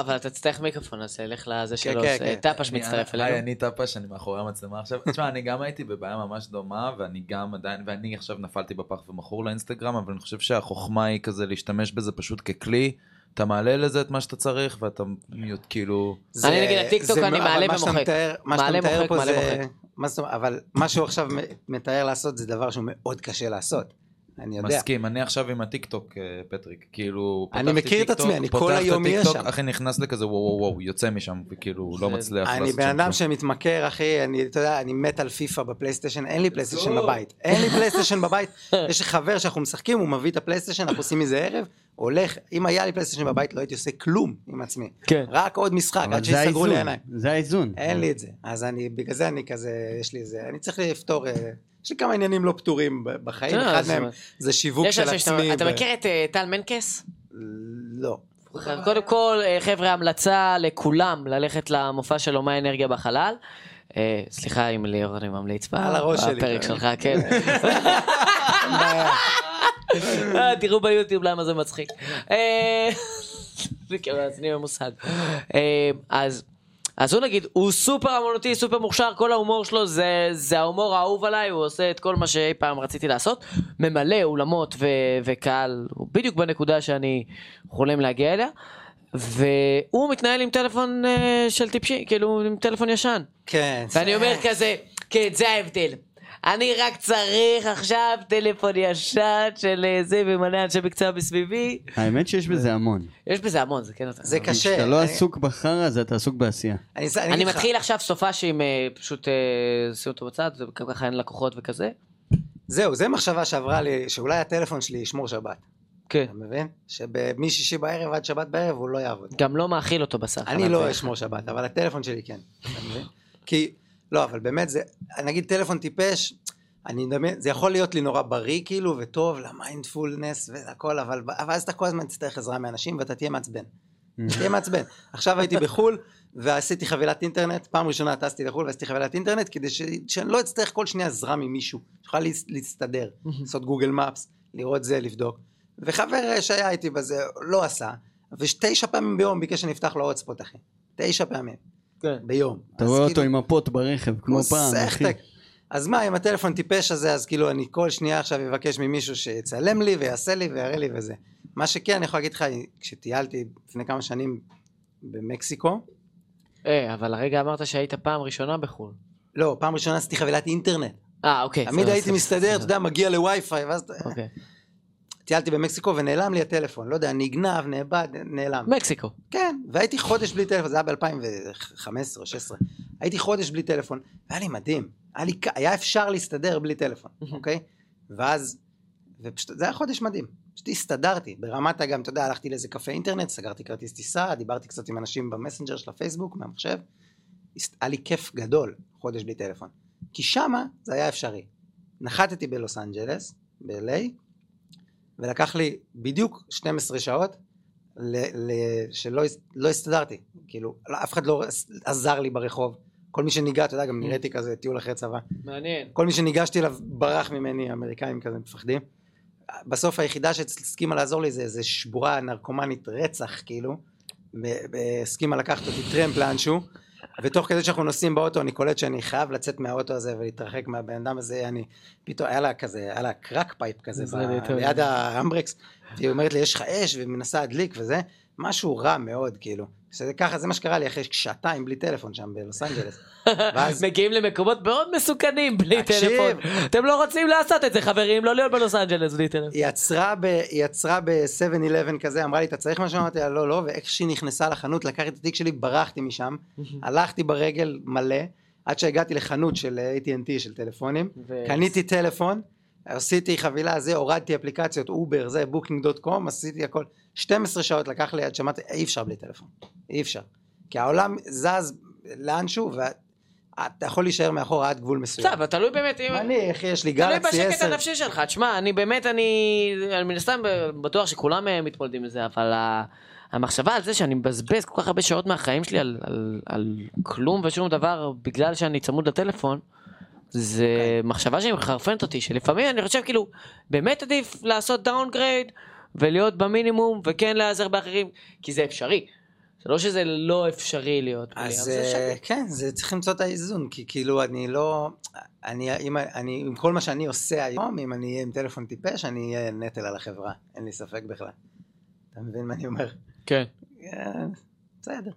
אבל אתה תצטרך מיקרופון, אז לך לזה שלו. כן, אז, כן. אה, טפש אני- מצטרף היי, אלינו. אני טפש, אני מאחורי המצלמה עכשיו. תשמע, אני גם הייתי בבעיה ממש דומה, ואני גם עדיין, ואני עכשיו נפלתי בפח ומכור לאינסטגרם, אבל אני חושב שהחוכמה היא כזה להשתמש בזה פשוט ככלי, אתה מעלה לזה את מה שאתה צריך, ואתה מיוט, כאילו... זה- אני נגיד, הטיקטוק אני מעלה אבל מה שאתה ומוחק. מתאר- מה שאתה מתאר מוחק, פה מעלה, זה... מוחק. מה זאת אומרת, אבל מה שהוא עכשיו מתאר לעשות זה דבר שהוא מאוד קשה לעשות. אני יודע. מסכים, אני עכשיו עם הטיקטוק, אה, פטריק, כאילו... אני מכיר את עצמי, אני כל היום אהיה שם. אחי נכנס לכזה וואו וואו וואו, יוצא משם, וכאילו לא מצליח לעשות אני שם בן אדם. שמתמכר, אחי, אני, אתה יודע, אני מת על פיפא בפלייסטיישן, אין לי פלייסטיישן בבית. אין לי פלייסטיישן בבית. יש לי חבר שאנחנו משחקים, הוא מביא את הפלייסטיישן, אנחנו עושים מזה ערב, הולך, אם היה לי פלייסטיישן בבית, לא הייתי עושה כלום עם עצמי. כן. רק עוד משחק, עד שיסגרו לי עיניים. זה האיזון. אין לי את זה. אז אני, בגלל זה אני כזה, יש לי איזה, אני צריך לפתור, אה, יש לי כמה עניינים לא פתורים בחיים, אחד מהם זה שיווק של עצמי. אתה מכיר את אה, טל מנקס? לא. קודם כל, אה, חבר'ה, המלצה לכולם ללכת למופע של אומה אנרגיה בחלל. סליחה אם ליאור אני ממליץ בה- על הראש שלי, בפרק. שלך, כן. אה, תראו ביוטיוב למה זה מצחיק. אה, זה כאילו. אה, אז... אז הוא נגיד, הוא סופר אמנותי, סופר מוכשר, כל ההומור שלו זה, זה ההומור האהוב עליי, הוא עושה את כל מה שאי פעם רציתי לעשות, ממלא אולמות ו, וקהל, הוא בדיוק בנקודה שאני חולם להגיע אליה, והוא מתנהל עם טלפון אה, של טיפשי, כאילו עם טלפון ישן. כן. ואני אומר זה- כזה, כן, זה ההבדל. אני רק צריך עכשיו טלפון ישן של אה, זה ומלא אנשי מקצוע מסביבי. האמת שיש בזה המון. יש בזה המון, זה כן... זה קשה. כשאתה לא עסוק בחרא, אז אתה עסוק בעשייה. אני מתחיל עכשיו סופש עם אה, פשוט אה, שים אותו בצד, וככה אין לקוחות וכזה. זהו, זה מחשבה שעברה לי, שאולי הטלפון שלי ישמור שבת. כן. אתה מבין? שמשישי בערב עד שבת בערב הוא לא יעבוד. גם לא מאכיל אותו בשר. אני לא. אשמור שבת, אבל הטלפון שלי כן. אתה מבין? כי, לא, אבל באמת זה, נגיד טלפון טיפש, אני מדמיין, זה יכול להיות לי נורא בריא כאילו, וטוב למיינדפולנס והכל, אבל אבל אז אתה כל הזמן תצטרך עזרה מאנשים ואתה תהיה מעצבן. תהיה מעצבן. עכשיו הייתי בחו"ל ועשיתי חבילת אינטרנט, פעם ראשונה טסתי לחו"ל ועשיתי חבילת אינטרנט כדי ש... שאני לא אצטרך כל שנייה עזרה ממישהו, שיוכל להס- להסתדר, לעשות גוגל מפס, לראות זה, לבדוק. וחבר שהיה איתי בזה לא עשה, ותשע פעמים ביום ביקש שאני אפתח לו הוטספוט אחי. תשע פעמים. כן. ביום. אתה רואה אותו כאילו, עם מפות ברכב, כמו פעם, אחי. אז מה, עם הטלפון טיפש הזה, אז כאילו אני כל שנייה עכשיו אבקש ממישהו שיצלם לי ויעשה לי ויראה לי וזה. מה שכן, אני יכול להגיד לך, כשטיילתי לפני כמה שנים במקסיקו, אה, אבל הרגע אמרת שהיית פעם ראשונה בחו"ל. לא, פעם ראשונה עשיתי חבילת אינטרנט. אה, אוקיי. תמיד הייתי מסתדר. אתה יודע, מגיע לווי-פיי, ואז אוקיי. טיילתי במקסיקו ונעלם לי הטלפון, לא יודע, נגנב, נאבד, נעלם. מקסיקו. כן, והייתי חודש בלי טלפון, זה היה ב-2015 או 2016. הייתי חודש בלי טלפון, והיה לי מדהים. היה, לי, היה אפשר להסתדר בלי טלפון, אוקיי? ואז, ופשוט, זה היה חודש מדהים. פשוט הסתדרתי, ברמת גם, אתה יודע, הלכתי לאיזה קפה אינטרנט, סגרתי כרטיס טיסה, דיברתי קצת עם אנשים במסנג'ר של הפייסבוק, מהמחשב. היה לי כיף גדול, חודש בלי טלפון. כי שמה זה היה אפשרי. נחתתי בלוס אנג'לס, ב-LA, ולקח לי בדיוק 12 שעות ל- ל- שלא לא הסתדרתי, כאילו, לא, אף אחד לא עזר לי ברחוב. כל מי שניגע, אתה יודע, גם נראיתי כזה טיול אחרי צבא. מעניין. כל מי שניגשתי אליו ברח ממני, האמריקאים כזה מפחדים. בסוף היחידה שהסכימה לעזור לי זה איזה שבורה נרקומנית רצח, כאילו. הסכימה לקחת אותי טרמפ לאנשהו, ותוך כדי שאנחנו נוסעים באוטו אני קולט שאני חייב לצאת מהאוטו הזה ולהתרחק מהבן אדם הזה, אני פתאום, היה לה כזה, היה לה crack pipe כזה ב-. ליד ה handbrakes, והיא אומרת לי יש לך אש ומנסה להדליק וזה, משהו רע מאוד כאילו. שזה ככה, זה מה שקרה לי אחרי שעתיים בלי טלפון שם בלוס אנג'לס. ואז מגיעים למקומות מאוד מסוכנים בלי תקשיב. טלפון. אתם לא רוצים לעשות את זה חברים, לא להיות בלוס אנג'לס בלי טלפון. היא עצרה ב... היא עצרה ב-7-11 כזה, אמרה לי, אתה צריך משהו? אמרתי לה, לא, לא, ואיך שהיא נכנסה לחנות, לקחתי את התיק שלי, ברחתי משם, הלכתי ברגל מלא, עד שהגעתי לחנות של AT&T של טלפונים, ו- קניתי טלפון, עשיתי חבילה, זה, הורדתי אפליקציות, אובר, זה, בוקינג דוט קום, עשיתי הכל. 12 שעות לקח לי עד שאמרתי, אי אפשר בלי טלפון, אי אפשר. כי העולם זז לאנשהו, ואתה יכול להישאר מאחור עד גבול מסוים. בסדר, תלוי באמת אם... אני, איך יש לי תלוי גלקסי 10. בשקט הנפשי שלך, תשמע, אני באמת, אני, אני מן הסתם בטוח שכולם אה, מתמודדים עם זה, אבל המחשבה על זה שאני מבזבז כל כך הרבה שעות מהחיים שלי על, על, על כלום ושום דבר בגלל שאני צמוד לטלפון, זה מחשבה שהיא מחרפנת אותי, שלפעמים אני חושב כאילו, באמת עדיף לעשות downgrade ולהיות במינימום וכן להיעזר באחרים, כי זה אפשרי. זה לא שזה לא אפשרי להיות בלי, אבל אז זה אה, אפשרי. כן, זה צריך למצוא את האיזון, כי כאילו אני לא, אני, אם, אני, עם כל מה שאני עושה היום, אם אני אהיה עם טלפון טיפש, אני אהיה נטל על החברה, אין לי ספק בכלל. אתה מבין מה אני אומר? כן. אה, בסדר.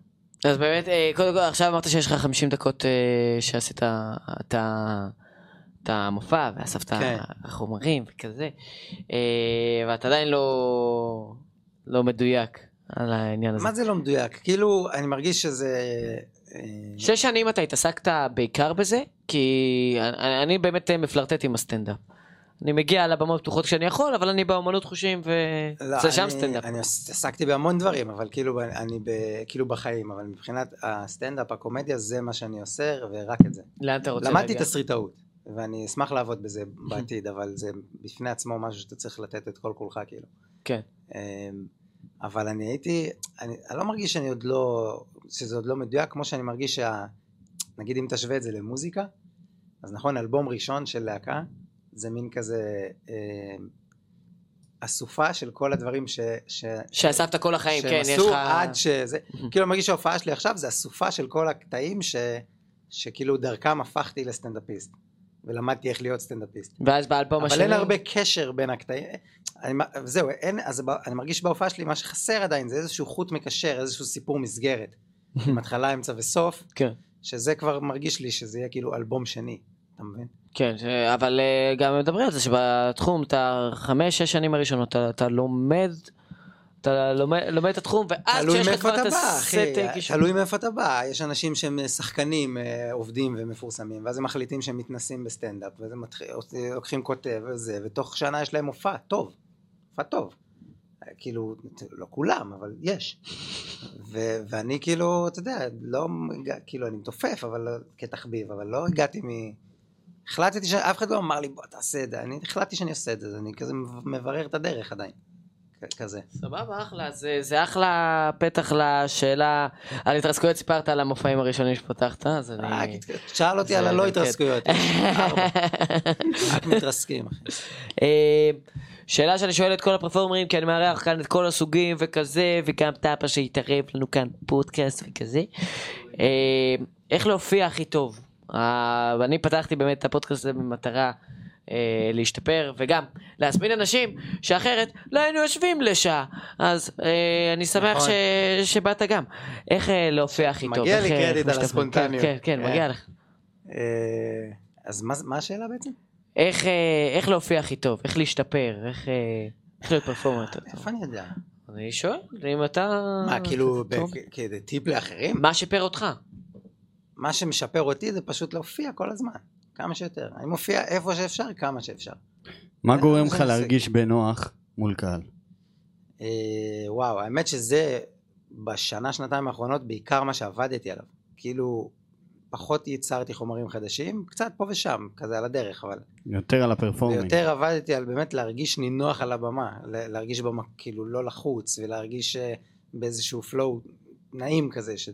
אז באמת, אה, קודם כל, עכשיו אמרת שיש לך 50 דקות אה, שעשית את ה- המופע ואספת כן. חומרים וכזה, אה, ואתה עדיין לא לא מדויק על העניין הזה. מה זה לא מדויק? כאילו, אני מרגיש שזה... אה, שש שנים אתה התעסקת בעיקר בזה, כי אני, אני באמת מפלרטט עם הסטנדאפ. אני מגיע לבמות פתוחות כשאני יכול, אבל אני באמנות חושים לא, וזה שם אני- סטנדאפ. אני עסקתי בהמון דברים, אבל כאילו אני ב, כאילו בחיים, אבל מבחינת הסטנדאפ, הקומדיה, זה מה שאני עושה, ורק את זה. לאן אתה רוצה למדתי להגיע? תסריטאות, ואני אשמח לעבוד בזה בעתיד, אבל זה בפני עצמו משהו שאתה צריך לתת את כל כולך, כאילו. כן. אמ, אבל אני הייתי, אני, אני לא מרגיש שאני עוד לא, שזה עוד לא מדויק, כמו שאני מרגיש שה... נגיד אם תשווה את זה למוזיקה, אז נכון, אלבום ראשון של להקה, זה מין כזה אמ, אסופה של כל הדברים ש... ש... שאספת כל החיים, כן, שהם יש עשו לך... עד שזה, כאילו אני מרגיש שההופעה שלי עכשיו זה אסופה של כל הקטעים ש... שכאילו דרכם הפכתי לסטנדאפיסט, ולמדתי איך להיות סטנדאפיסט. ואז באלבום אבל השני... אין הרבה קשר בין הקטעים, אני, זהו, אין, אז אני מרגיש בהופעה שלי מה שחסר עדיין זה איזשהו חוט מקשר, איזשהו סיפור מסגרת, עם התחלה, אמצע וסוף, כן. שזה כבר מרגיש לי שזה יהיה כאילו אלבום שני, אתה מבין? כן, אבל אה, גם מדברים על זה שבתחום, אתה חמש, שש שנים הראשונות, אתה, אתה לומד, אתה לומד, לומד את התחום, תלוי כשיש לך כבר את הסט אחי, אה. תלוי מאיפה אתה בא, יש אנשים שהם שחקנים אה, עובדים ומפורסמים, ואז הם מחליטים שהם מתנסים בסטנדאפ, ואז הם לוקחים כותב וזה, ותוך שנה יש להם מופע טוב, מופע טוב. אה, כאילו, לא כולם, אבל יש. ו- ואני כאילו, אתה יודע, לא, כאילו, אני מתופף, אבל כתחביב, אבל לא הגעתי מ... החלטתי שאף אחד לא אמר לי בוא תעשה את זה, אני החלטתי שאני עושה את זה, אני כזה מברר את הדרך עדיין, כזה. סבבה, אחלה, זה, זה אחלה פתח לשאלה על התרסקויות, סיפרת על המופעים הראשונים שפתחת, אז אני... התק- שאל אותי על הלא. התרסקויות, רק מתרסקים. אה, שאלה שאני שואל את כל הפרפורמרים, כי אני מארח כאן את כל הסוגים וכזה, וגם טאפה שהתערב לנו כאן פודקאסט וכזה. אה, איך להופיע הכי טוב? אה, ואני פתחתי באמת את הפודקאסט הזה במטרה אה, להשתפר, וגם להזמין אנשים שאחרת לא היינו יושבים לשעה. אז אה, אני שמח נכון. ש... שבאת גם. איך אה, להופיע הכי טוב? מגיע לי אה, קרדיט על? הספונטניות. כן, כן, כן. מגיע לך. אה, אז מה- מה השאלה בעצם? איך, אה, איך להופיע הכי טוב? איך להשתפר? איך, אה, איך להיות פרפורמר יותר טוב? איפה אני יודע? אני שואל, אם אתה... מה, כאילו, ב- טוב. כ- כדי טיפ לאחרים? מה שיפר אותך? מה שמשפר אותי זה פשוט להופיע כל הזמן, כמה שיותר. אני מופיע איפה שאפשר, כמה שאפשר. מה זה- גורם לך. להרגיש בנוח מול קהל? אה, וואו, האמת שזה בשנה, שנתיים האחרונות בעיקר מה שעבדתי עליו. כאילו, פחות ייצרתי חומרים חדשים, קצת פה ושם, כזה על הדרך, אבל... יותר על הפרפורמינג. ויותר עבדתי על באמת להרגיש נינוח על הבמה, להרגיש במה, כאילו לא לחוץ, ולהרגיש אה, באיזשהו flow נעים כזה, ש-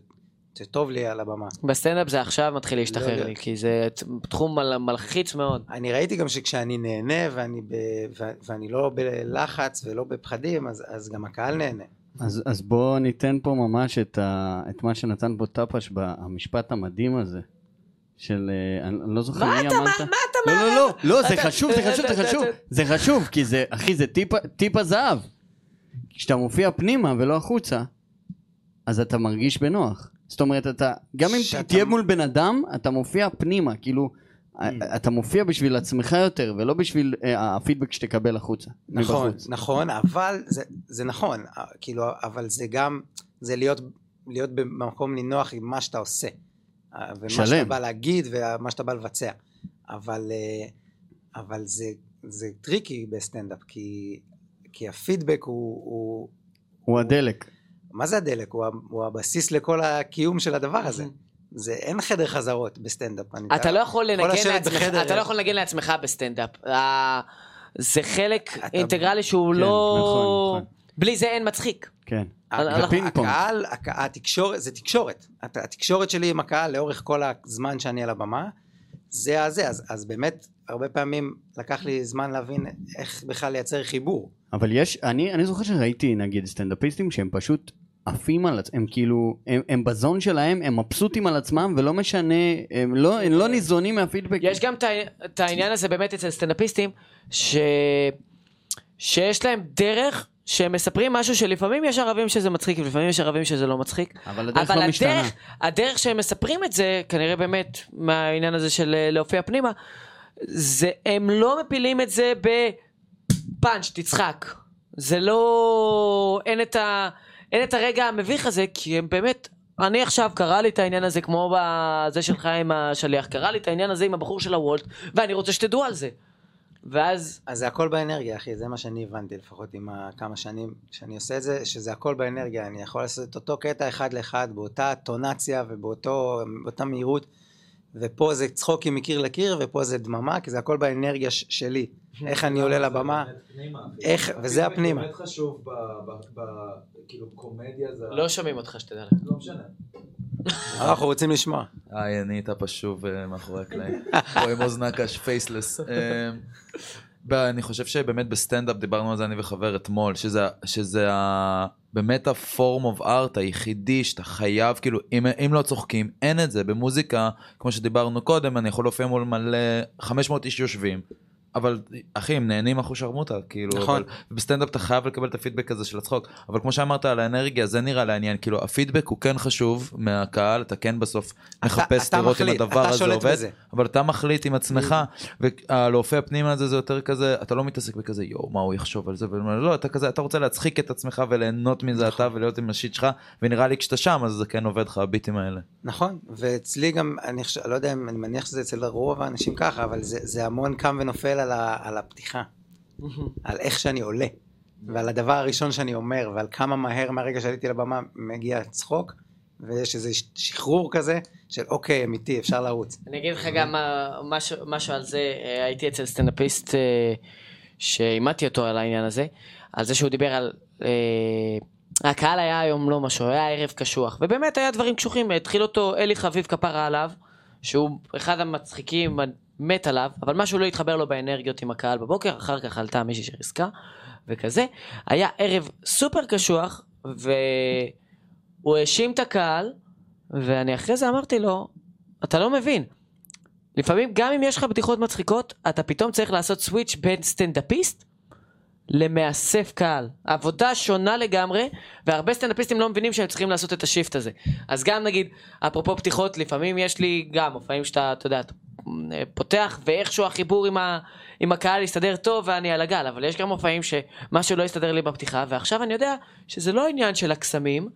שטוב לי על הבמה. בסטנדאפ זה עכשיו מתחיל לא להשתחרר יודע. לי, כי זה תחום מל- מלחיץ מאוד. אני ראיתי גם שכשאני נהנה ואני, ב, ו, ואני לא בלחץ ולא בפחדים, אז, אז גם הקהל נהנה. אז, אז בוא ניתן פה ממש את, ה, את מה שנתן פה טפש במשפט המדהים הזה. של, אה, אני, לא זוכר מה מי אמרת. מה מה אתה לא, לא, לא, לא, זה אתה- חשוב, זה חשוב, זה חשוב. זה חשוב, כי זה, אחי, זה טיפ הזהב. כשאתה מופיע פנימה ולא החוצה, אז אתה מרגיש בנוח. זאת אומרת, אתה, גם אם שאתה- תהיה מול בן אדם, אתה מופיע פנימה, כאילו, אתה מופיע בשביל עצמך יותר, ולא בשביל אה, הפידבק שתקבל החוצה. נכון, מבחוץ. נכון, אבל זה, זה נכון, אה, כאילו, אבל זה גם, זה להיות, להיות במקום נינוח עם מה שאתה עושה. אה, ומה שלם. שאתה בא להגיד ומה שאתה בא לבצע. אבל, אה, אבל זה, זה tricky בסטנדאפ, כי, כי הפידבק הוא, הוא, הוא הדלק. מה זה הדלק? הוא, הוא הבסיס לכל הקיום של הדבר הזה. זה, אין חדר חזרות בסטנדאפ. אתה לא יכול לנגן לעצמך, אתה לא יכול לנגן לעצמך בסטנדאפ. אה, זה חלק אתה- אינטגרלי שהוא כן, לא... נכון, נכון. בלי זה אין מצחיק. כן. אנחנו- זה פינג פונג. הקהל, הק- התקשורת, זה תקשורת. הת- התקשורת שלי עם הקהל לאורך כל הזמן שאני על הבמה, זה הזה. אז, אז באמת, הרבה פעמים לקח לי זמן להבין איך בכלל לייצר חיבור. אבל יש, אני, אני זוכר שראיתי נגיד סטנדאפיסטים שהם פשוט עפים על עצמם, הם כאילו, הם, הם בזון שלהם, הם מבסוטים על עצמם ולא משנה, הם לא, הם לא ניזונים מהפידבק. יש גם את העניין הזה באמת אצל סטנדאפיסטים, ש... שיש להם דרך שהם מספרים משהו שלפעמים יש ערבים שזה מצחיק ולפעמים יש ערבים שזה לא מצחיק. אבל הדרך אבל לא משתנה. הדרך, הדרך שהם מספרים את זה, כנראה באמת מהעניין הזה של אה, להופיע פנימה, זה, הם לא מפילים את זה בפאנץ', תצחק. זה לא... אין את, ה, אין את הרגע המביך הזה, כי הם באמת... אני עכשיו קרה לי את העניין הזה כמו בזה שלך עם השליח, קרה לי את העניין הזה עם הבחור של הוולט, ואני רוצה שתדעו על זה. ואז אז זה הכל באנרגיה, אחי, זה מה שאני הבנתי לפחות עם הכמה שנים שאני עושה את זה, שזה הכל באנרגיה, אני יכול לעשות את אותו קטע אחד לאחד, באותה טונציה ובאותה מהירות, ופה זה צחוקים מקיר לקיר, ופה זה דממה, כי זה הכל באנרגיה ש- שלי. איך אני עולה לבמה, איך, וזה הפנימה. באמת חשוב ב... ב- ב- כאילו קומדיה זה... לא שומעים אותך שתדע לך. לא משנה. אנחנו רוצים לשמוע. היי, אני איתה פשוב אה, מאחורי הקלעים. פה עם אוזנה קש פייסלס. אני חושב שבאמת בסטנדאפ דיברנו על זה אני וחבר אתמול, שזה, שזה ה... באמת הפורם אוף ארט היחידי שאתה חייב, כאילו, אם, אם לא צוחקים, אין את זה. במוזיקה, כמו שדיברנו קודם, אני יכול להופיע מול מלא, 500 איש יושבים. אבל אחי, הם נהנים אחו שרמוטה, כאילו, נכון. אבל בסטנדאפ אתה חייב לקבל את הפידבק הזה של הצחוק, אבל כמו שאמרת על האנרגיה, זה נראה לי העניין, כאילו הפידבק הוא כן חשוב מהקהל, אתה כן בסוף מחפש אתה לראות אם מחליט, הדבר אתה הזה עובד, בזה. אבל אתה מחליט עם עצמך, ולהופיע פנימה הזה זה יותר כזה, אתה לא מתעסק בכזה יואו מה הוא יחשוב על זה, ולא, לא, אתה כזה, אתה רוצה להצחיק את עצמך וליהנות מזה נכון. אתה ולהיות עם השיט שלך, ונראה לי כשאתה שם אז זה כן עובד לך הביטים האלה. נכון, ואצלי גם, אני לא יודע אם, אני מניח שזה אצל רוב האנשים ככה, אבל זה, זה המון קם ונופל על, ה, על הפתיחה, על איך שאני עולה, ועל הדבר הראשון שאני אומר, ועל כמה מהר מהרגע שעליתי לבמה מגיע צחוק, ויש איזה שחרור כזה, של אוקיי, אמיתי, אפשר לרוץ. אני אגיד לך גם משהו, משהו על זה, אה, הייתי אצל סטנדאפיסט אה, שהימדתי אותו על העניין הזה, על זה שהוא דיבר על... אה, הקהל היה היום לא משהו, היה ערב קשוח, ובאמת היה דברים קשוחים, התחיל אותו אלי חביב כפרה עליו, שהוא אחד המצחיקים, מת עליו, אבל משהו לא התחבר לו באנרגיות עם הקהל בבוקר, אחר כך עלתה מישהי שריסקה, וכזה. היה ערב סופר קשוח, והוא האשים את הקהל, ואני אחרי זה אמרתי לו, אתה לא מבין. לפעמים גם אם יש לך בדיחות מצחיקות, אתה פתאום צריך לעשות סוויץ' בין סטנדאפיסט למאסף קהל. עבודה שונה לגמרי, והרבה סטנדאפיסטים לא מבינים שהם צריכים לעשות את השיפט הזה. אז גם נגיד, אפרופו פתיחות, לפעמים יש לי גם מופעים שאתה, אתה יודע, פותח ואיכשהו החיבור עם, ה, עם הקהל יסתדר טוב ואני על הגל, אבל יש גם מופעים שמשהו לא יסתדר לי בפתיחה, ועכשיו אני יודע שזה לא עניין של הקסמים,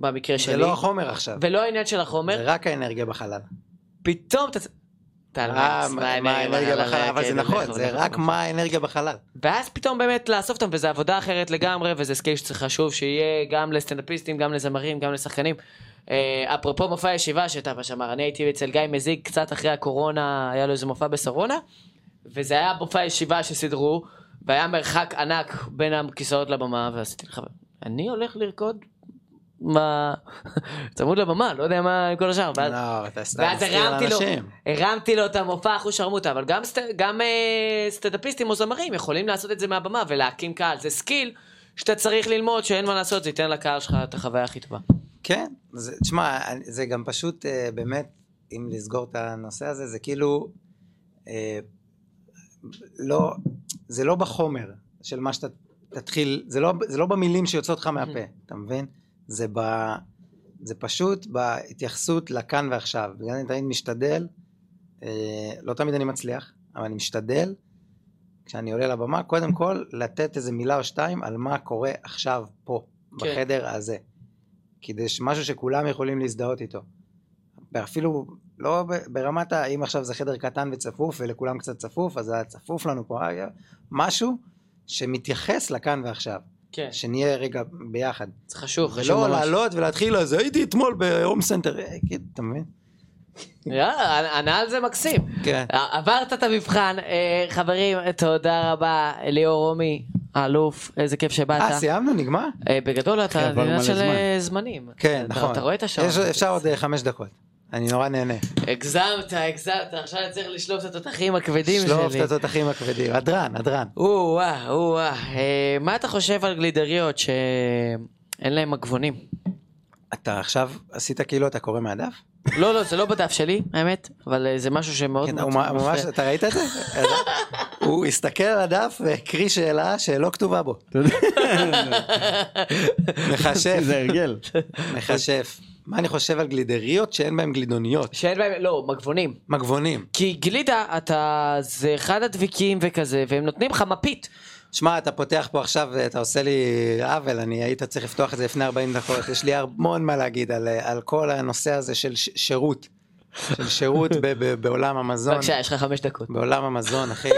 במקרה זה שלי, לא החומר עכשיו, ולא העניין של החומר, זה רק האנרגיה בחלל. פתאום אתה... בחלל, אבל זה כן, נכון, נכון, זה רק נכון. מה האנרגיה בחלל. ואז פתאום באמת לאסוף אותם, וזו עבודה אחרת לגמרי, וזה skill שצריך חשוב שיהיה גם לסטנדאפיסטים, גם לזמרים, גם לשחקנים. אה, אפרופו מופע ישיבה שטאפש אמר, אני הייתי אצל גיא מזיג קצת אחרי הקורונה, היה לו איזה מופע בשרונה, וזה היה מופע ישיבה שסידרו, והיה מרחק ענק בין הכיסאות לבמה, ועשיתי לך, אני הולך לרקוד מה... צמוד לבמה, לא יודע מה עם כל השאר. ואז- לא, אתה סתם ואז מזכיר לאנשים. הרמתי לו את המופע אחוז שרמוטה, אבל גם, סט, גם אה, סטנדאפיסטים או זמרים יכולים לעשות את זה מהבמה ולהקים קהל. זה skill שאתה צריך ללמוד, שאין מה לעשות, זה ייתן לקהל שלך את החוויה הכי טובה. כן, זה, תשמע, זה גם פשוט, אה, באמת, אם לסגור את הנושא הזה, זה כאילו, אה, לא, זה לא בחומר של מה שאתה תתחיל, זה לא, זה לא במילים שיוצאות לך מהפה, אתה מבין? זה, ב, זה פשוט בהתייחסות לכאן ועכשיו. בגלל אני תמיד משתדל, אה, לא תמיד אני מצליח, אבל אני משתדל, כשאני עולה לבמה, קודם כל לתת איזה מילה או שתיים על מה קורה עכשיו פה, כן. בחדר הזה. כדי שמשהו שכולם יכולים להזדהות איתו. ואפילו לא ברמת ה... אם עכשיו זה חדר קטן וצפוף ולכולם קצת צפוף, אז היה צפוף לנו פה, היה משהו שמתייחס לכאן ועכשיו. כן, שנהיה רגע ביחד. זה חשוב, חשוב ולא ממש. לעלות ולהתחיל, אז הייתי אתמול בהום סנטר, אה, כן, אתה מבין? יאללה, הנעל זה מקסים. כן. עברת את המבחן, אה, חברים, תודה רבה, ליאור רומי, האלוף, איזה כיף שבאת. אה, סיימנו? נגמר? אה, בגדול אתה עניין של. אה, זמנים. כן, אתה- נכון. אתה רואה את השעון. אפשר עוד אה, חמש דקות. אני נורא נהנה. הגזמת, הגזמת, עכשיו אני צריך לשלוף את התותחים הכבדים שלי. שלוף את התותחים הכבדים. הדרן, הדרן. או-אה, או-אה. אה, מה אתה חושב על גלידריות שאין להם מגבונים? אתה עכשיו עשית כאילו אתה קורא מהדף? לא, לא, זה לא בדף שלי, האמת, אבל אה, זה משהו שמאוד כן, מאוד הוא ממש. אתה ראית את זה? הוא הסתכל על הדף והקריא שאלה שלא כתובה בו. מכשף, זה הרגל. מכשף. מה אני חושב על גלידריות שאין בהן גלידוניות? שאין בהם, לא, מגבונים. מגבונים. כי גלידה, אתה, זה אחד הדביקים וכזה, והם נותנים לך מפית. שמע, אתה פותח פה עכשיו ואתה עושה לי עוול, אני היית צריך לפתוח את זה לפני 40 דקות, יש לי המון מה להגיד על, על כל הנושא הזה של ש- שירות, של שירות ב, ב, בעולם המזון, בבקשה, יש לך חמש דקות. בעולם המזון, אחי.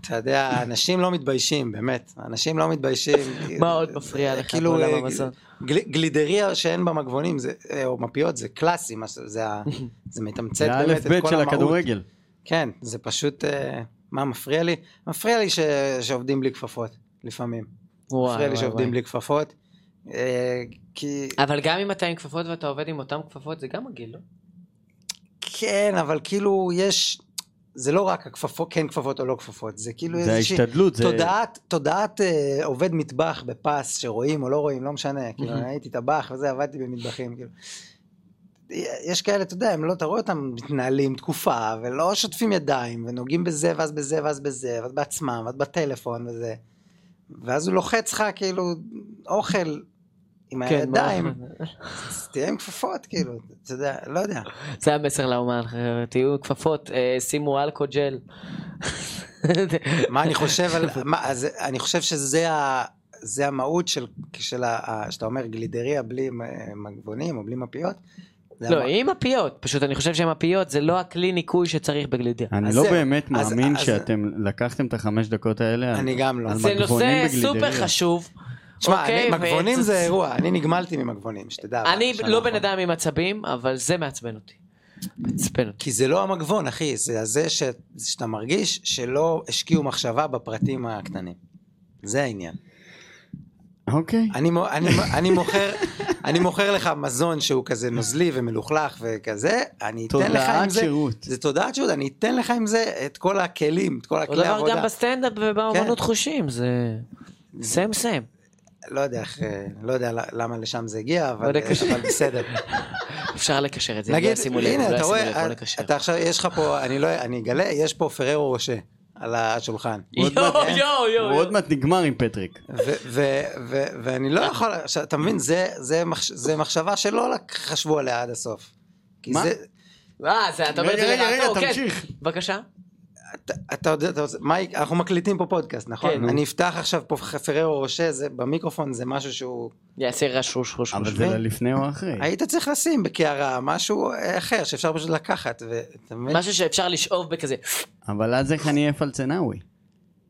אתה יודע, אנשים לא מתביישים, באמת, אנשים לא מתביישים. מה עוד מפריע לך כאילו, בעולם אה, המזון? גל, גלידריה שאין בה מגבונים, זה, אה, או מפיות, זה קלאסי, זה, זה מתמצת זה באמת האלף את בית כל של המהות. הכדורגל. כן, זה פשוט, אה, מה מפריע לי? מפריע לי ש... שעובדים בלי כפפות, לפעמים. וואי, מפריע לי וואי, שעובדים וואי. בלי כפפות. אה, כי, אבל גם אם אתה עם כפפות ואתה עובד עם אותן כפפות, זה גם מגעיל, לא? כן, אבל כאילו יש, זה לא רק הכפפות, כן כפפות או לא כפפות, זה כאילו זה איזושהי ההשתדלות, זה... תודעת, תודעת אה, עובד מטבח בפס, שרואים או לא רואים, לא משנה, כאילו. אני הייתי טבח וזה, עבדתי במטבחים, כאילו. יש כאלה, אתה יודע, הם לא, אתה רואה אותם מתנהלים תקופה, ולא שוטפים ידיים, ונוגעים בזה, ואז בזה, ואז בזה, ואז בעצמם, ואז בטלפון וזה. ואז הוא לוחץ לך, כאילו, אוכל עם כן, הידיים, תהיה עם כפפות, כאילו, אתה יודע, לא יודע. זה המסר לאומן, תהיו כפפות, אה, שימו אלכוהול ג'ל. מה אני חושב על, מה, אז אני חושב שזה ה, זה המהות של, של ה, שאתה אומר גלידריה בלי מגבונים או בלי מפיות. לא, עם מפיות, פשוט אני חושב שמפיות זה לא הכלי ניקוי שצריך בגלידיה. אני לא באמת מאמין שאתם לקחתם את החמש דקות האלה אני גם לא. זה נושא סופר. חשוב. תשמע, אוקיי, אני- מגבונים ו- זה אירוע, אני נגמלתי ממגבונים, שתדע. אני לא בן. אדם עם עצבים, אבל זה מעצבן אותי. מעצבן אותי. כי זה לא המגבון, אחי, זה זה ש, שאתה מרגיש שלא השקיעו מחשבה בפרטים הקטנים. זה העניין. אוקיי. אני, מו- אני, אני, מוכר, אני מוכר לך מזון שהוא כזה נוזלי ומלוכלך וכזה, אני אתן לך עם תודעת זה, שירות. זה תודעת שירות, אני אתן לך עם זה את כל הכלים, את כל אותו הכלי דבר העבודה. גם בסטנדאפ ובאמנות כן. חושים, זה... סם סם. לא יודע איך, לא יודע למה לשם זה הגיע, לא אבל, קשה. אבל בסדר. אפשר לקשר את זה, לא נגיד, ישימו לב, הנה, לא אתה רואה, אה. אתה עכשיו, יש לך פה, אני לא, אני אגלה, יש פה פררו רושה על השולחן. יואו. הוא עוד מעט נגמר עם פטריק. ואני לא יכול, אתה מבין, זה, זה, מחש, זה מחשבה שלא חשבו עליה עד הסוף. מה? זה, אה, אתה אומר את זה רגע, כן. תמשיך. בבקשה. אתה, אתה יודע, אתה, רוצה- מה, אנחנו מקליטים פה פודקאסט, נכון? כן. אני אפתח עכשיו פה פררו רושה, זה במיקרופון זה משהו שהוא, יעשה רש רוש רוש אבל. זה ללפני או אחרי. היית צריך לשים בקערה משהו אחר שאפשר פשוט לקחת, ואתה מבין? משהו שאפשר לשאוב בכזה. אבל אז איך אני אהיה פלצנאווי?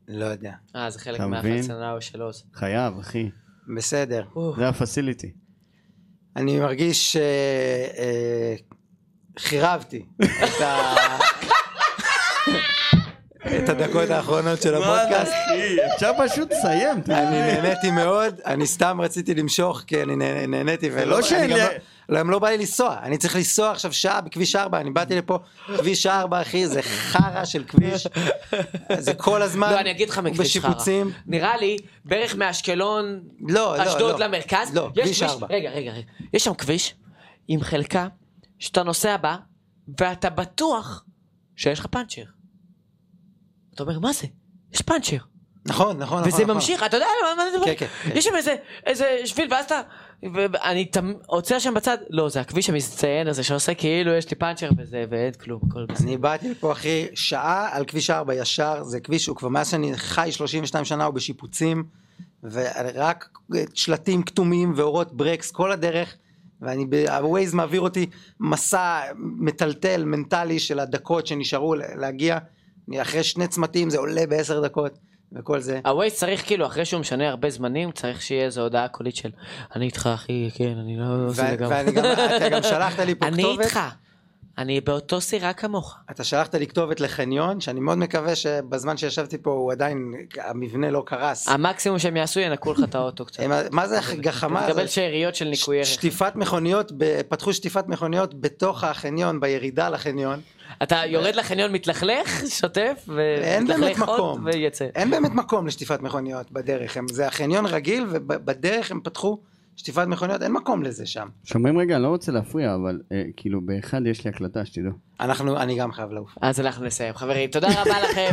לא יודע, אה, זה חלק אתה מבין? מהפלצנאו שלו. זה. חייב, אחי. בסדר. זה הפסיליטי. אני מרגיש שחירבתי את ה... את הדקות האחרונות של הפודקאסט. אחי? אפשר פשוט לסיים. אני? נהניתי מאוד, אני סתם רציתי למשוך כי אני נה- נהניתי ולא, לא שאין אני גם לי- לא, גם לא בא לי לנסוע, אני צריך לנסוע עכשיו שעה בכביש 4, אני באתי לפה, כביש 4 אחי, זה חרא של כביש, זה כל הזמן, לא, אני אגיד לך מכביש חרא. נראה לי, בערך מאשקלון, לא, לא, אשדוד לא. למרכז, לא, יש כביש כביש, 4. רגע, רגע, רגע, יש שם כביש עם חלקה שאתה נוסע בה, ואתה בטוח שיש לך פאנצ'ר. אתה אומר, מה זה? יש פאנצ'ר. נכון, נכון, נכון. וזה נכון. ממשיך, אתה יודע על מה אני מדבר? כן, כן, כן. יש שם איזה, איזה שביל, ואז אתה, ואני תמ- עוצר שם בצד, לא, זה הכביש המזדיין הזה שעושה כאילו יש לי פאנצ'ר וזה, ואין כלום, הכל בסדר. אני באתי לפה אחי, שעה על כביש 4 ישר, זה כביש שהוא כבר מאז שאני חי 32 שנה הוא בשיפוצים, ורק שלטים כתומים ואורות ברקס כל הדרך, ואני, ב-Waze מעביר אותי מסע מטלטל מנטלי של הדקות שנשארו להגיע, אני אחרי שני צמתים זה עולה בעשר דקות, וכל זה. הווייז צריך כאילו, אחרי שהוא משנה הרבה זמנים, צריך שיהיה איזו הודעה קולית של אני איתך אחי, כן, אני לא עושה ו- לגמרי. ואני גם, אתה גם שלחת לי פה אני כתובת, איתך, אני באותו סירה כמוך. אתה שלחת לי כתובת לחניון, שאני מאוד מקווה שבזמן שישבתי פה הוא עדיין, המבנה לא קרס. המקסימום שהם יעשו ינקו לך את האוטו קצת. מה זה הגחמה הזאת? תקבל שאריות של ניקוי ערך. שטיפת מכוניות, פתחו שטיפת מכוניות בתוך החניון, בירידה לחניון. אתה יורד לחניון מתלכלך, שוטף, ומתלכלך עוד. ויצא. אין באמת מקום לשטיפת מכוניות בדרך, זה החניון רגיל ובדרך הם פתחו שטיפת מכוניות, אין מקום לזה שם. שומעים רגע, אני לא רוצה להפריע, אבל אה, כאילו באחד יש לי הקלטה, שתדעו. אנחנו, אני גם חייב לעוף. אז אנחנו נסיים. חברים, תודה רבה לכם.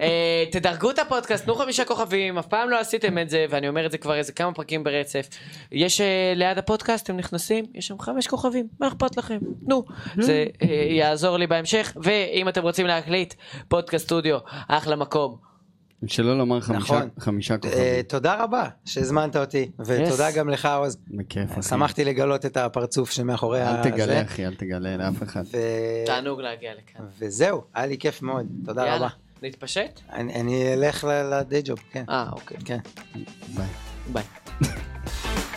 אה, תדרגו את הפודקאסט, תנו חמישה כוכבים, אף פעם לא עשיתם את זה, ואני אומר את זה כבר איזה כמה פרקים ברצף. יש אה, ליד הפודקאסט, אתם נכנסים, יש שם חמש כוכבים, מה אכפת לכם? תנו. זה אה, יעזור לי בהמשך, ואם אתם רוצים להקליט, פודקאסט סטודיו, אחלה מקום. שלא לומר חמישה, נכון. חמישה אה, כוכבים. תודה רבה שהזמנת אותי, ותודה Yes. גם לך עוז. בכיף, אחי. שמחתי לגלות את הפרצוף שמאחורי אל ה... תגלה, זה. אחי, אל תגלה לאף אחד. ו... תענוג להגיע לכאן. וזהו, היה לי כיף מאוד, תודה יאללה, רבה. נתפשט? אני אני אלך לדיי ג'וב, כן. אה, אוקיי. כן. ביי. ביי.